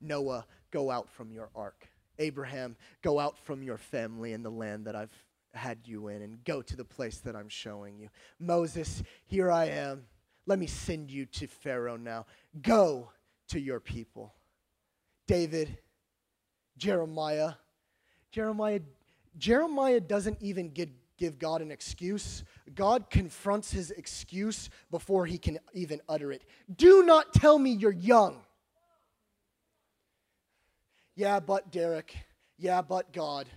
Noah, go out from your ark. Abraham, go out from your family and the land that I've had you in and go to the place that I'm showing you. Moses, here I am. Let me send you to Pharaoh now. Go to your people. David, Jeremiah. Jeremiah, Jeremiah doesn't even get, give God an excuse. God confronts his excuse before he can even utter it. Do not tell me you're young. Yeah, but Derek. Yeah, but God.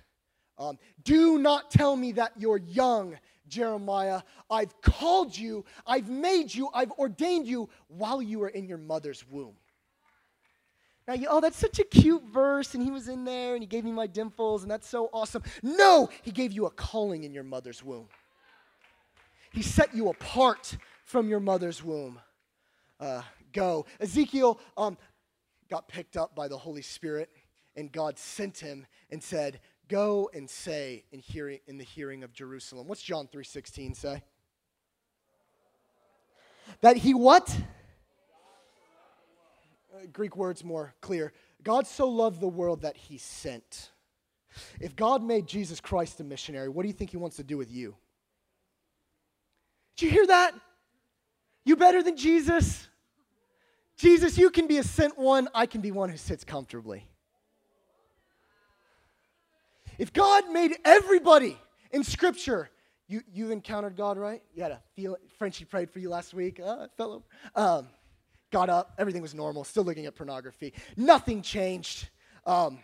Um, do not tell me that you're young, Jeremiah. I've called you, I've made you, I've ordained you while you were in your mother's womb. Now, you, oh, that's such a cute verse, and he was in there, and he gave me my dimples, and that's so awesome. No, he gave you a calling in your mother's womb. He set you apart from your mother's womb. Uh, go. Ezekiel um, got picked up by the Holy Spirit, and God sent him and said, "Go and say in hearing in the hearing of Jerusalem." What's John three sixteen say? That he what? Uh, Greek words more clear. God so loved the world that he sent. If God made Jesus Christ a missionary, what do you think he wants to do with you? Did you hear that? You better than Jesus? Jesus, you can be a sent one, I can be one who sits comfortably. If God made everybody in Scripture, you, you've encountered God, right? You had a feel. Frenchie prayed for you last week. Uh, fellow. Um, got up, everything was normal, still looking at pornography. Nothing changed. Um,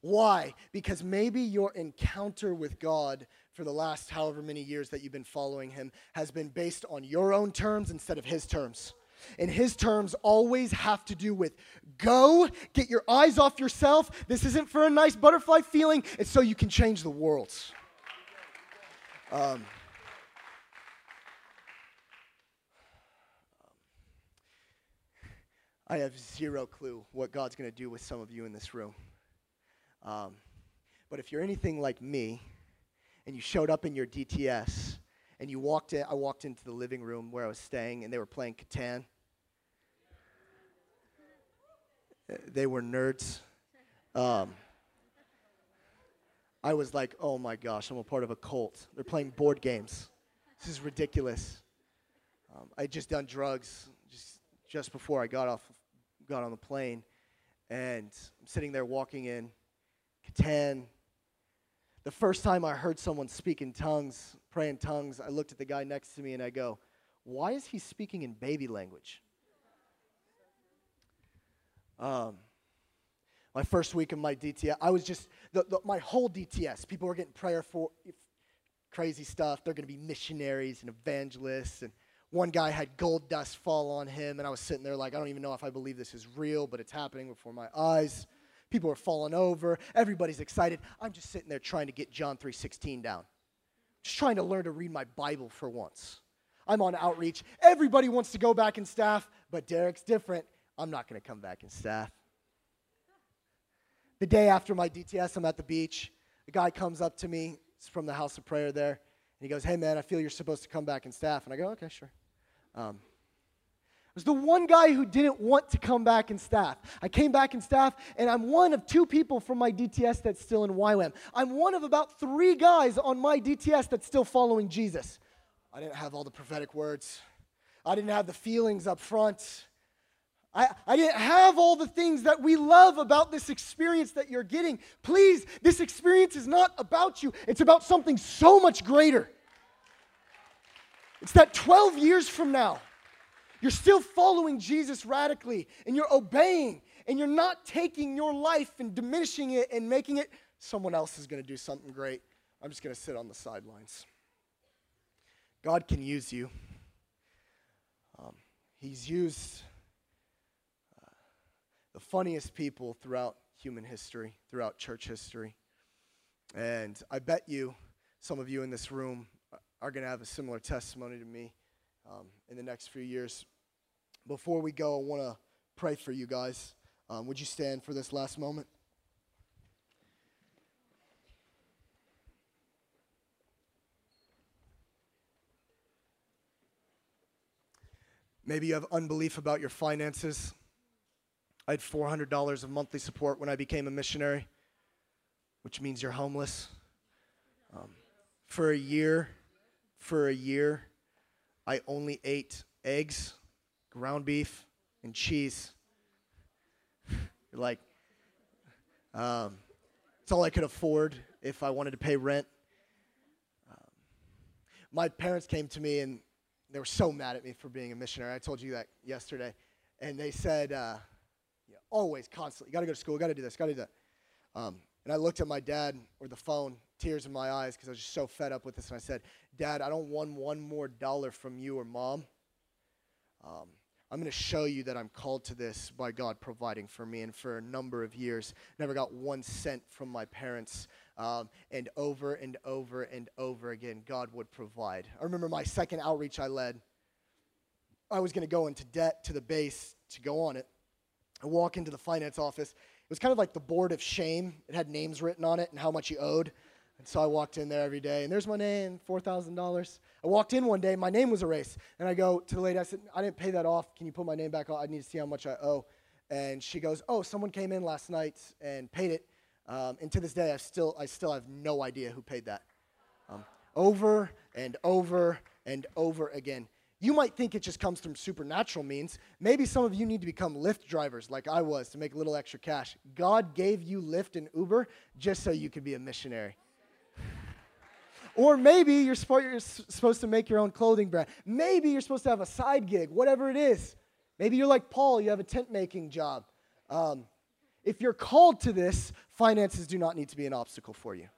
why? Because maybe your encounter with God for the last however many years that you've been following Him has been based on your own terms instead of His terms. And His terms always have to do with go, get your eyes off yourself. This isn't for a nice butterfly feeling, it's so you can change the world. Um, I have zero clue what God's going to do with some of you in this room. Um, but if you're anything like me, and you showed up in your DTS, and you walked in, I walked into the living room where I was staying, and they were playing Catan. They were nerds. Um, I was like, oh my gosh, I'm a part of a cult. They're playing board games. This is ridiculous. Um, I had just done drugs just just before I got off got on the plane, and I'm sitting there walking in Catan. The first time I heard someone speak in tongues, pray in tongues, I looked at the guy next to me and I go, Why is he speaking in baby language? Um, my first week of my DTS, I was just, the, the, my whole DTS, people were getting prayer for crazy stuff. They're going to be missionaries and evangelists and one guy had gold dust fall on him, and I was sitting there like, I don't even know if I believe this is real, but it's happening before my eyes. People are falling over. Everybody's excited. I'm just sitting there trying to get John 3:16 down. Just trying to learn to read my Bible for once. I'm on outreach. Everybody wants to go back in staff, but Derek's different. I'm not going to come back in staff. The day after my DTS, I'm at the beach. A guy comes up to me it's from the house of prayer there, and he goes, Hey, man, I feel you're supposed to come back in staff. And I go, Okay, sure. Um, was the one guy who didn't want to come back in staff. I came back in staff, and I'm one of two people from my DTS that's still in YWAM. I'm one of about three guys on my DTS that's still following Jesus. I didn't have all the prophetic words, I didn't have the feelings up front. I, I didn't have all the things that we love about this experience that you're getting. Please, this experience is not about you, it's about something so much greater. It's that 12 years from now, you're still following Jesus radically and you're obeying and you're not taking your life and diminishing it and making it someone else is going to do something great. I'm just going to sit on the sidelines. God can use you. Um, he's used the funniest people throughout human history, throughout church history. And I bet you, some of you in this room, are going to have a similar testimony to me um, in the next few years. Before we go, I want to pray for you guys. Um, would you stand for this last moment? Maybe you have unbelief about your finances. I had $400 of monthly support when I became a missionary, which means you're homeless. Um, for a year, for a year, I only ate eggs, ground beef, and cheese. like, um, it's all I could afford if I wanted to pay rent. Um, my parents came to me and they were so mad at me for being a missionary. I told you that yesterday. And they said, uh, always, constantly. You got to go to school. Got to do this. Got to do that. Um, and I looked at my dad or the phone, tears in my eyes, because I was just so fed up with this. And I said, Dad, I don't want one more dollar from you or mom. Um, I'm going to show you that I'm called to this by God providing for me. And for a number of years, never got one cent from my parents. Um, and over and over and over again, God would provide. I remember my second outreach I led. I was going to go into debt to the base to go on it. I walk into the finance office. It was kind of like the board of shame. It had names written on it and how much you owed. And so I walked in there every day, and there's my name, $4,000. I walked in one day, my name was erased. And I go to the lady, I said, I didn't pay that off. Can you put my name back on? I need to see how much I owe. And she goes, Oh, someone came in last night and paid it. Um, and to this day, I still, I still have no idea who paid that. Um, over and over and over again. You might think it just comes from supernatural means. Maybe some of you need to become Lyft drivers like I was to make a little extra cash. God gave you Lyft and Uber just so you could be a missionary. Or maybe you're, supposed to make your own clothing brand. Maybe you're supposed to have a side gig, whatever it is. Maybe you're like Paul, you have a tent making job. Um, if you're called to this, finances do not need to be an obstacle for you.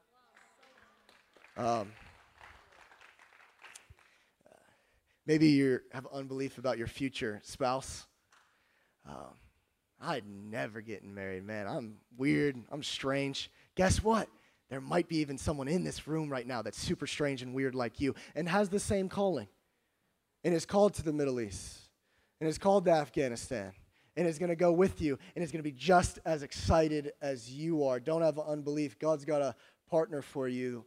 Um, Maybe you have unbelief about your future spouse. Um, I'd never getting married, man. I'm weird. I'm strange. Guess what? There might be even someone in this room right now that's super strange and weird like you and has the same calling and is called to the Middle East and is called to Afghanistan and is going to go with you and is going to be just as excited as you are. Don't have unbelief. God's got a partner for you.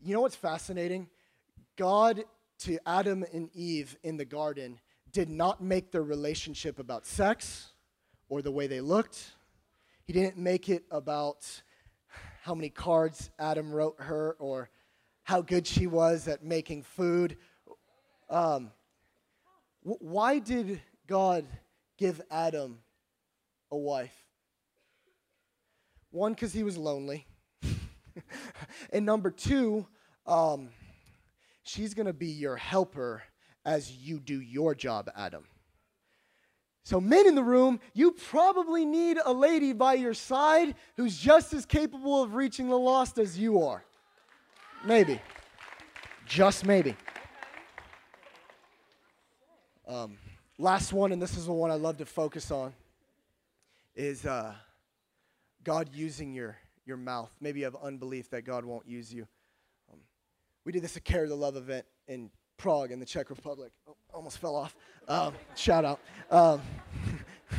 You know what's fascinating? God to Adam and Eve in the garden did not make their relationship about sex or the way they looked. He didn't make it about how many cards Adam wrote her or how good she was at making food. Um, why did God give Adam a wife? One, because he was lonely. and number two, um, She's going to be your helper as you do your job, Adam. So, men in the room, you probably need a lady by your side who's just as capable of reaching the lost as you are. Maybe. Just maybe. Um, last one, and this is the one I love to focus on, is uh, God using your, your mouth. Maybe you have unbelief that God won't use you. We did this a Care the Love event in Prague in the Czech Republic. Oh, almost fell off. Um, shout out. Um,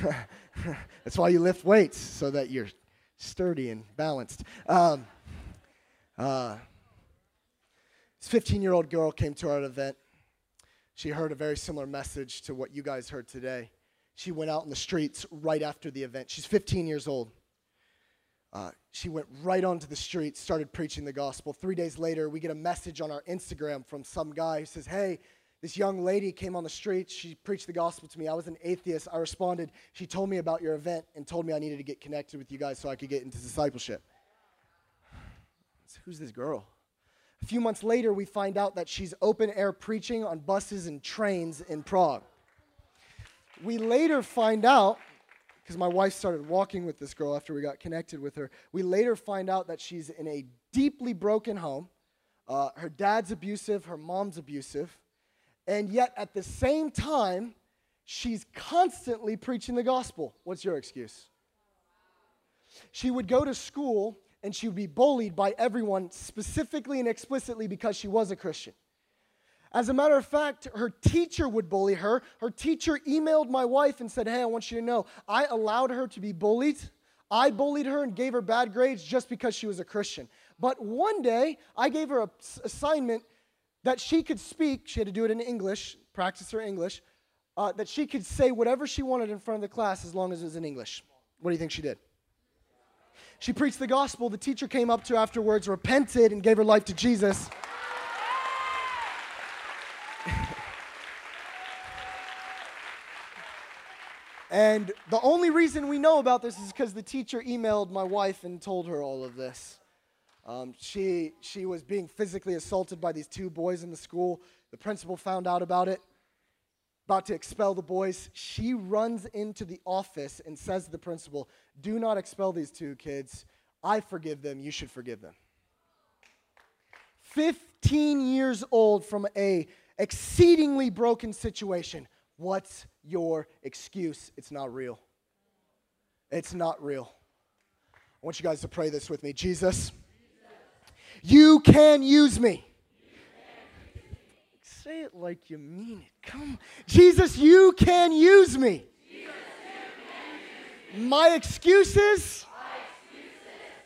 that's why you lift weights, so that you're sturdy and balanced. Um, uh, this 15 year old girl came to our event. She heard a very similar message to what you guys heard today. She went out in the streets right after the event. She's 15 years old. Uh, she went right onto the street, started preaching the gospel. Three days later, we get a message on our Instagram from some guy who says, Hey, this young lady came on the street. She preached the gospel to me. I was an atheist. I responded. She told me about your event and told me I needed to get connected with you guys so I could get into discipleship. So who's this girl? A few months later, we find out that she's open air preaching on buses and trains in Prague. We later find out because my wife started walking with this girl after we got connected with her. We later find out that she's in a deeply broken home. Uh, her dad's abusive, her mom's abusive, and yet at the same time, she's constantly preaching the gospel. What's your excuse? She would go to school and she would be bullied by everyone specifically and explicitly because she was a Christian. As a matter of fact, her teacher would bully her. Her teacher emailed my wife and said, Hey, I want you to know, I allowed her to be bullied. I bullied her and gave her bad grades just because she was a Christian. But one day, I gave her an assignment that she could speak. She had to do it in English, practice her English, uh, that she could say whatever she wanted in front of the class as long as it was in English. What do you think she did? She preached the gospel. The teacher came up to her afterwards, repented, and gave her life to Jesus. And the only reason we know about this is because the teacher emailed my wife and told her all of this. Um, she, she was being physically assaulted by these two boys in the school. The principal found out about it, about to expel the boys. She runs into the office and says to the principal, Do not expel these two kids. I forgive them. You should forgive them. 15 years old from a exceedingly broken situation. What's your excuse? It's not real. It's not real. I want you guys to pray this with me. Jesus, you can use me. Say it like you mean it. Come. Jesus, you can use me. My excuses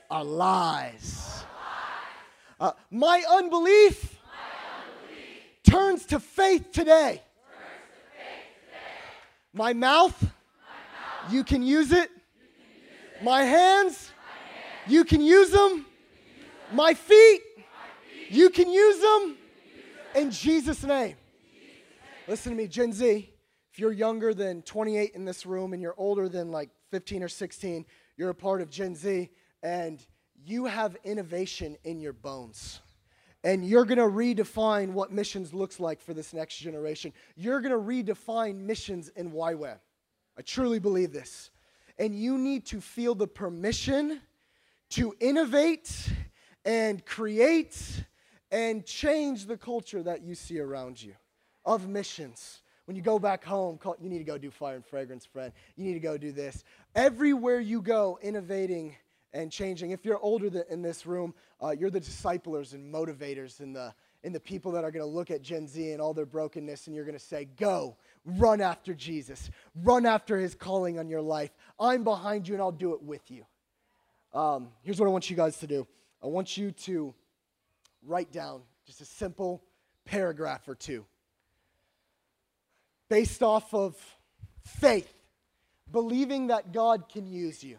are lies. Uh, my unbelief turns to faith today. My mouth, you can use it. My hands, you can use them. My feet, you can use them. In Jesus' name. Listen to me, Gen Z. If you're younger than 28 in this room and you're older than like 15 or 16, you're a part of Gen Z and you have innovation in your bones and you're going to redefine what missions looks like for this next generation. You're going to redefine missions in YWAM. I truly believe this. And you need to feel the permission to innovate and create and change the culture that you see around you of missions. When you go back home, you need to go do fire and fragrance, friend. You need to go do this. Everywhere you go, innovating and changing. If you're older than, in this room, uh, you're the disciplers and motivators and the, and the people that are going to look at Gen Z and all their brokenness and you're going to say, Go, run after Jesus, run after his calling on your life. I'm behind you and I'll do it with you. Um, here's what I want you guys to do I want you to write down just a simple paragraph or two based off of faith, believing that God can use you.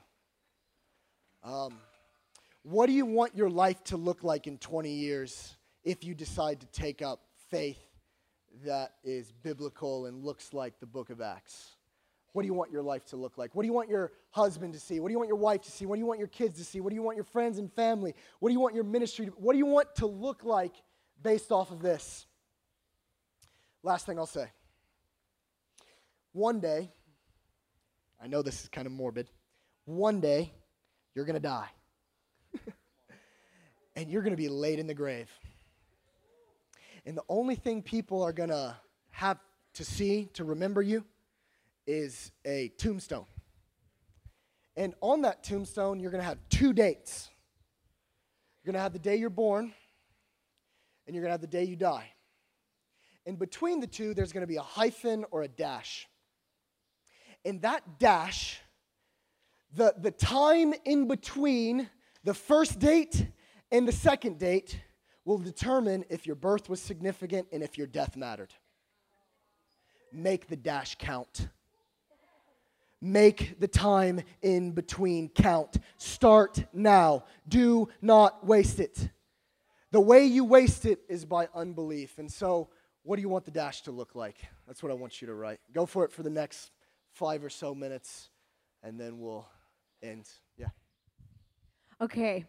Um, what do you want your life to look like in 20 years if you decide to take up faith that is biblical and looks like the book of Acts? What do you want your life to look like? What do you want your husband to see? What do you want your wife to see? What do you want your kids to see? What do you want your friends and family? What do you want your ministry to What do you want to look like based off of this? Last thing I'll say. One day, I know this is kind of morbid. One day, you're going to die. and you're going to be laid in the grave. And the only thing people are going to have to see to remember you is a tombstone. And on that tombstone, you're going to have two dates. You're going to have the day you're born, and you're going to have the day you die. and between the two, there's going to be a hyphen or a dash. And that dash, the, the time in between the first date and the second date will determine if your birth was significant and if your death mattered. Make the dash count. Make the time in between count. Start now. Do not waste it. The way you waste it is by unbelief. And so, what do you want the dash to look like? That's what I want you to write. Go for it for the next five or so minutes, and then we'll end. Yeah. Okay.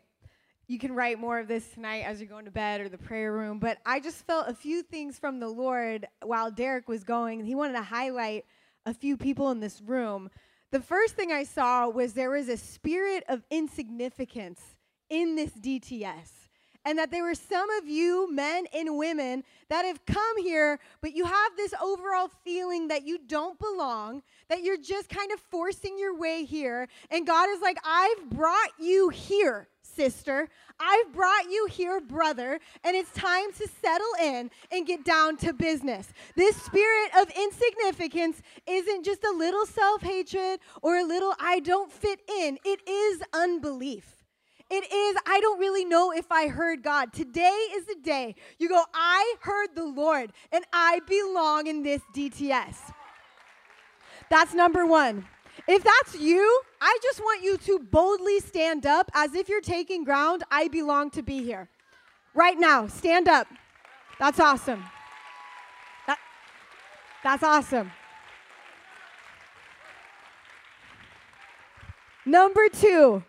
You can write more of this tonight as you're going to bed or the prayer room, but I just felt a few things from the Lord while Derek was going. He wanted to highlight a few people in this room. The first thing I saw was there was a spirit of insignificance in this DTS and that there were some of you, men and women, that have come here, but you have this overall feeling that you don't belong, that you're just kind of forcing your way here. And God is like, I've brought you here, sister. I've brought you here, brother, and it's time to settle in and get down to business. This spirit of insignificance isn't just a little self hatred or a little I don't fit in, it is unbelief. It is, I don't really know if I heard God. Today is the day you go, I heard the Lord and I belong in this DTS. That's number one. If that's you, I just want you to boldly stand up as if you're taking ground. I belong to be here. Right now, stand up. That's awesome. That, that's awesome. Number two,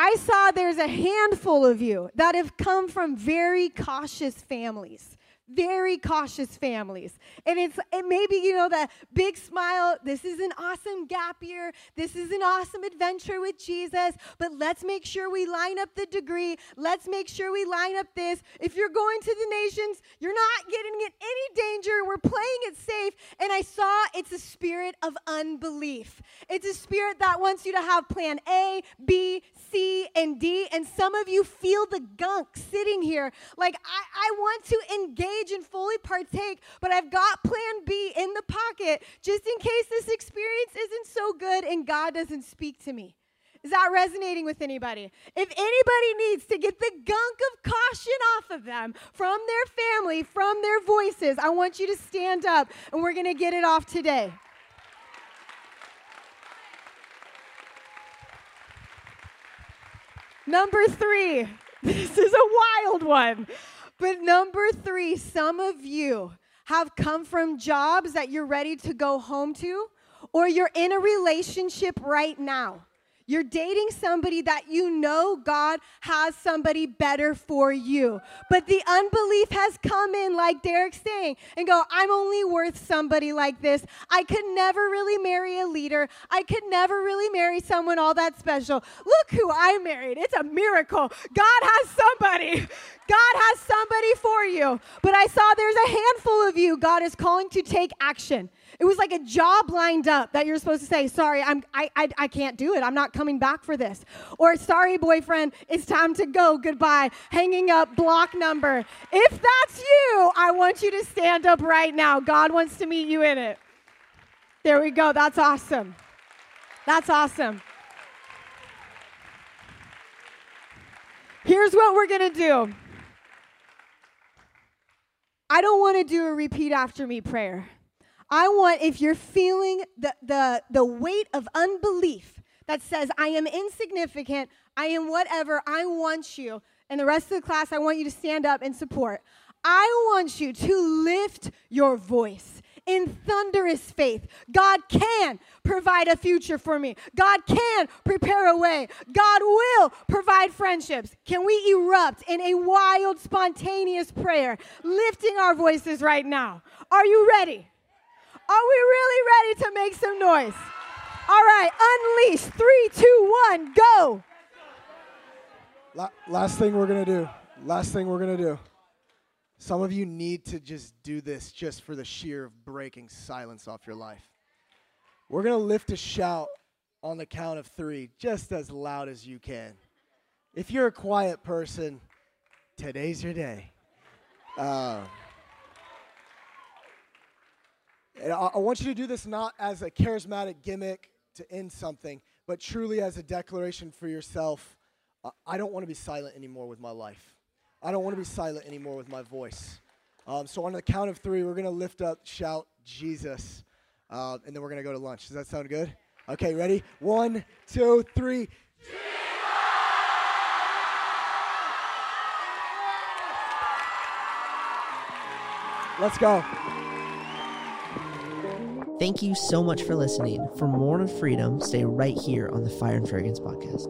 I saw there's a handful of you that have come from very cautious families very cautious families. And it's it maybe you know the big smile, this is an awesome gap year. This is an awesome adventure with Jesus, but let's make sure we line up the degree. Let's make sure we line up this. If you're going to the nations, you're not getting in any danger. We're playing it safe. And I saw it's a spirit of unbelief. It's a spirit that wants you to have plan A, B, C, and D. And some of you feel the gunk sitting here. Like I, I want to engage engage and fully partake, but I've got plan B in the pocket just in case this experience isn't so good and God doesn't speak to me. Is that resonating with anybody? If anybody needs to get the gunk of caution off of them from their family, from their voices, I want you to stand up and we're going to get it off today. Number three, this is a wild one. But number three, some of you have come from jobs that you're ready to go home to, or you're in a relationship right now. You're dating somebody that you know God has somebody better for you. But the unbelief has come in, like Derek's saying, and go, I'm only worth somebody like this. I could never really marry a leader. I could never really marry someone all that special. Look who I married. It's a miracle. God has somebody. God has somebody for you. But I saw there's a handful of you God is calling to take action. It was like a job lined up that you're supposed to say, sorry, I'm, I, I, I can't do it. I'm not coming back for this. Or, sorry, boyfriend, it's time to go. Goodbye. Hanging up, block number. If that's you, I want you to stand up right now. God wants to meet you in it. There we go. That's awesome. That's awesome. Here's what we're going to do. I don't want to do a repeat after me prayer. I want, if you're feeling the, the, the weight of unbelief that says, I am insignificant, I am whatever, I want you, and the rest of the class, I want you to stand up and support. I want you to lift your voice in thunderous faith. God can provide a future for me. God can prepare a way. God will provide friendships. Can we erupt in a wild, spontaneous prayer, lifting our voices right now? Are you ready? Are we really ready to make some noise? All right, unleash. Three, two, one, go. La- last thing we're going to do. Last thing we're going to do. Some of you need to just do this just for the sheer of breaking silence off your life. We're going to lift a shout on the count of three, just as loud as you can. If you're a quiet person, today's your day. Uh, And I, I want you to do this not as a charismatic gimmick to end something, but truly as a declaration for yourself. Uh, I don't want to be silent anymore with my life. I don't want to be silent anymore with my voice. Um, so on the count of three, we're going to lift up, shout Jesus, uh, and then we're going to go to lunch. Does that sound good? Okay, ready? One, two, three. Let's go. Thank you so much for listening. For more on freedom, stay right here on the Fire and Fragrance podcast.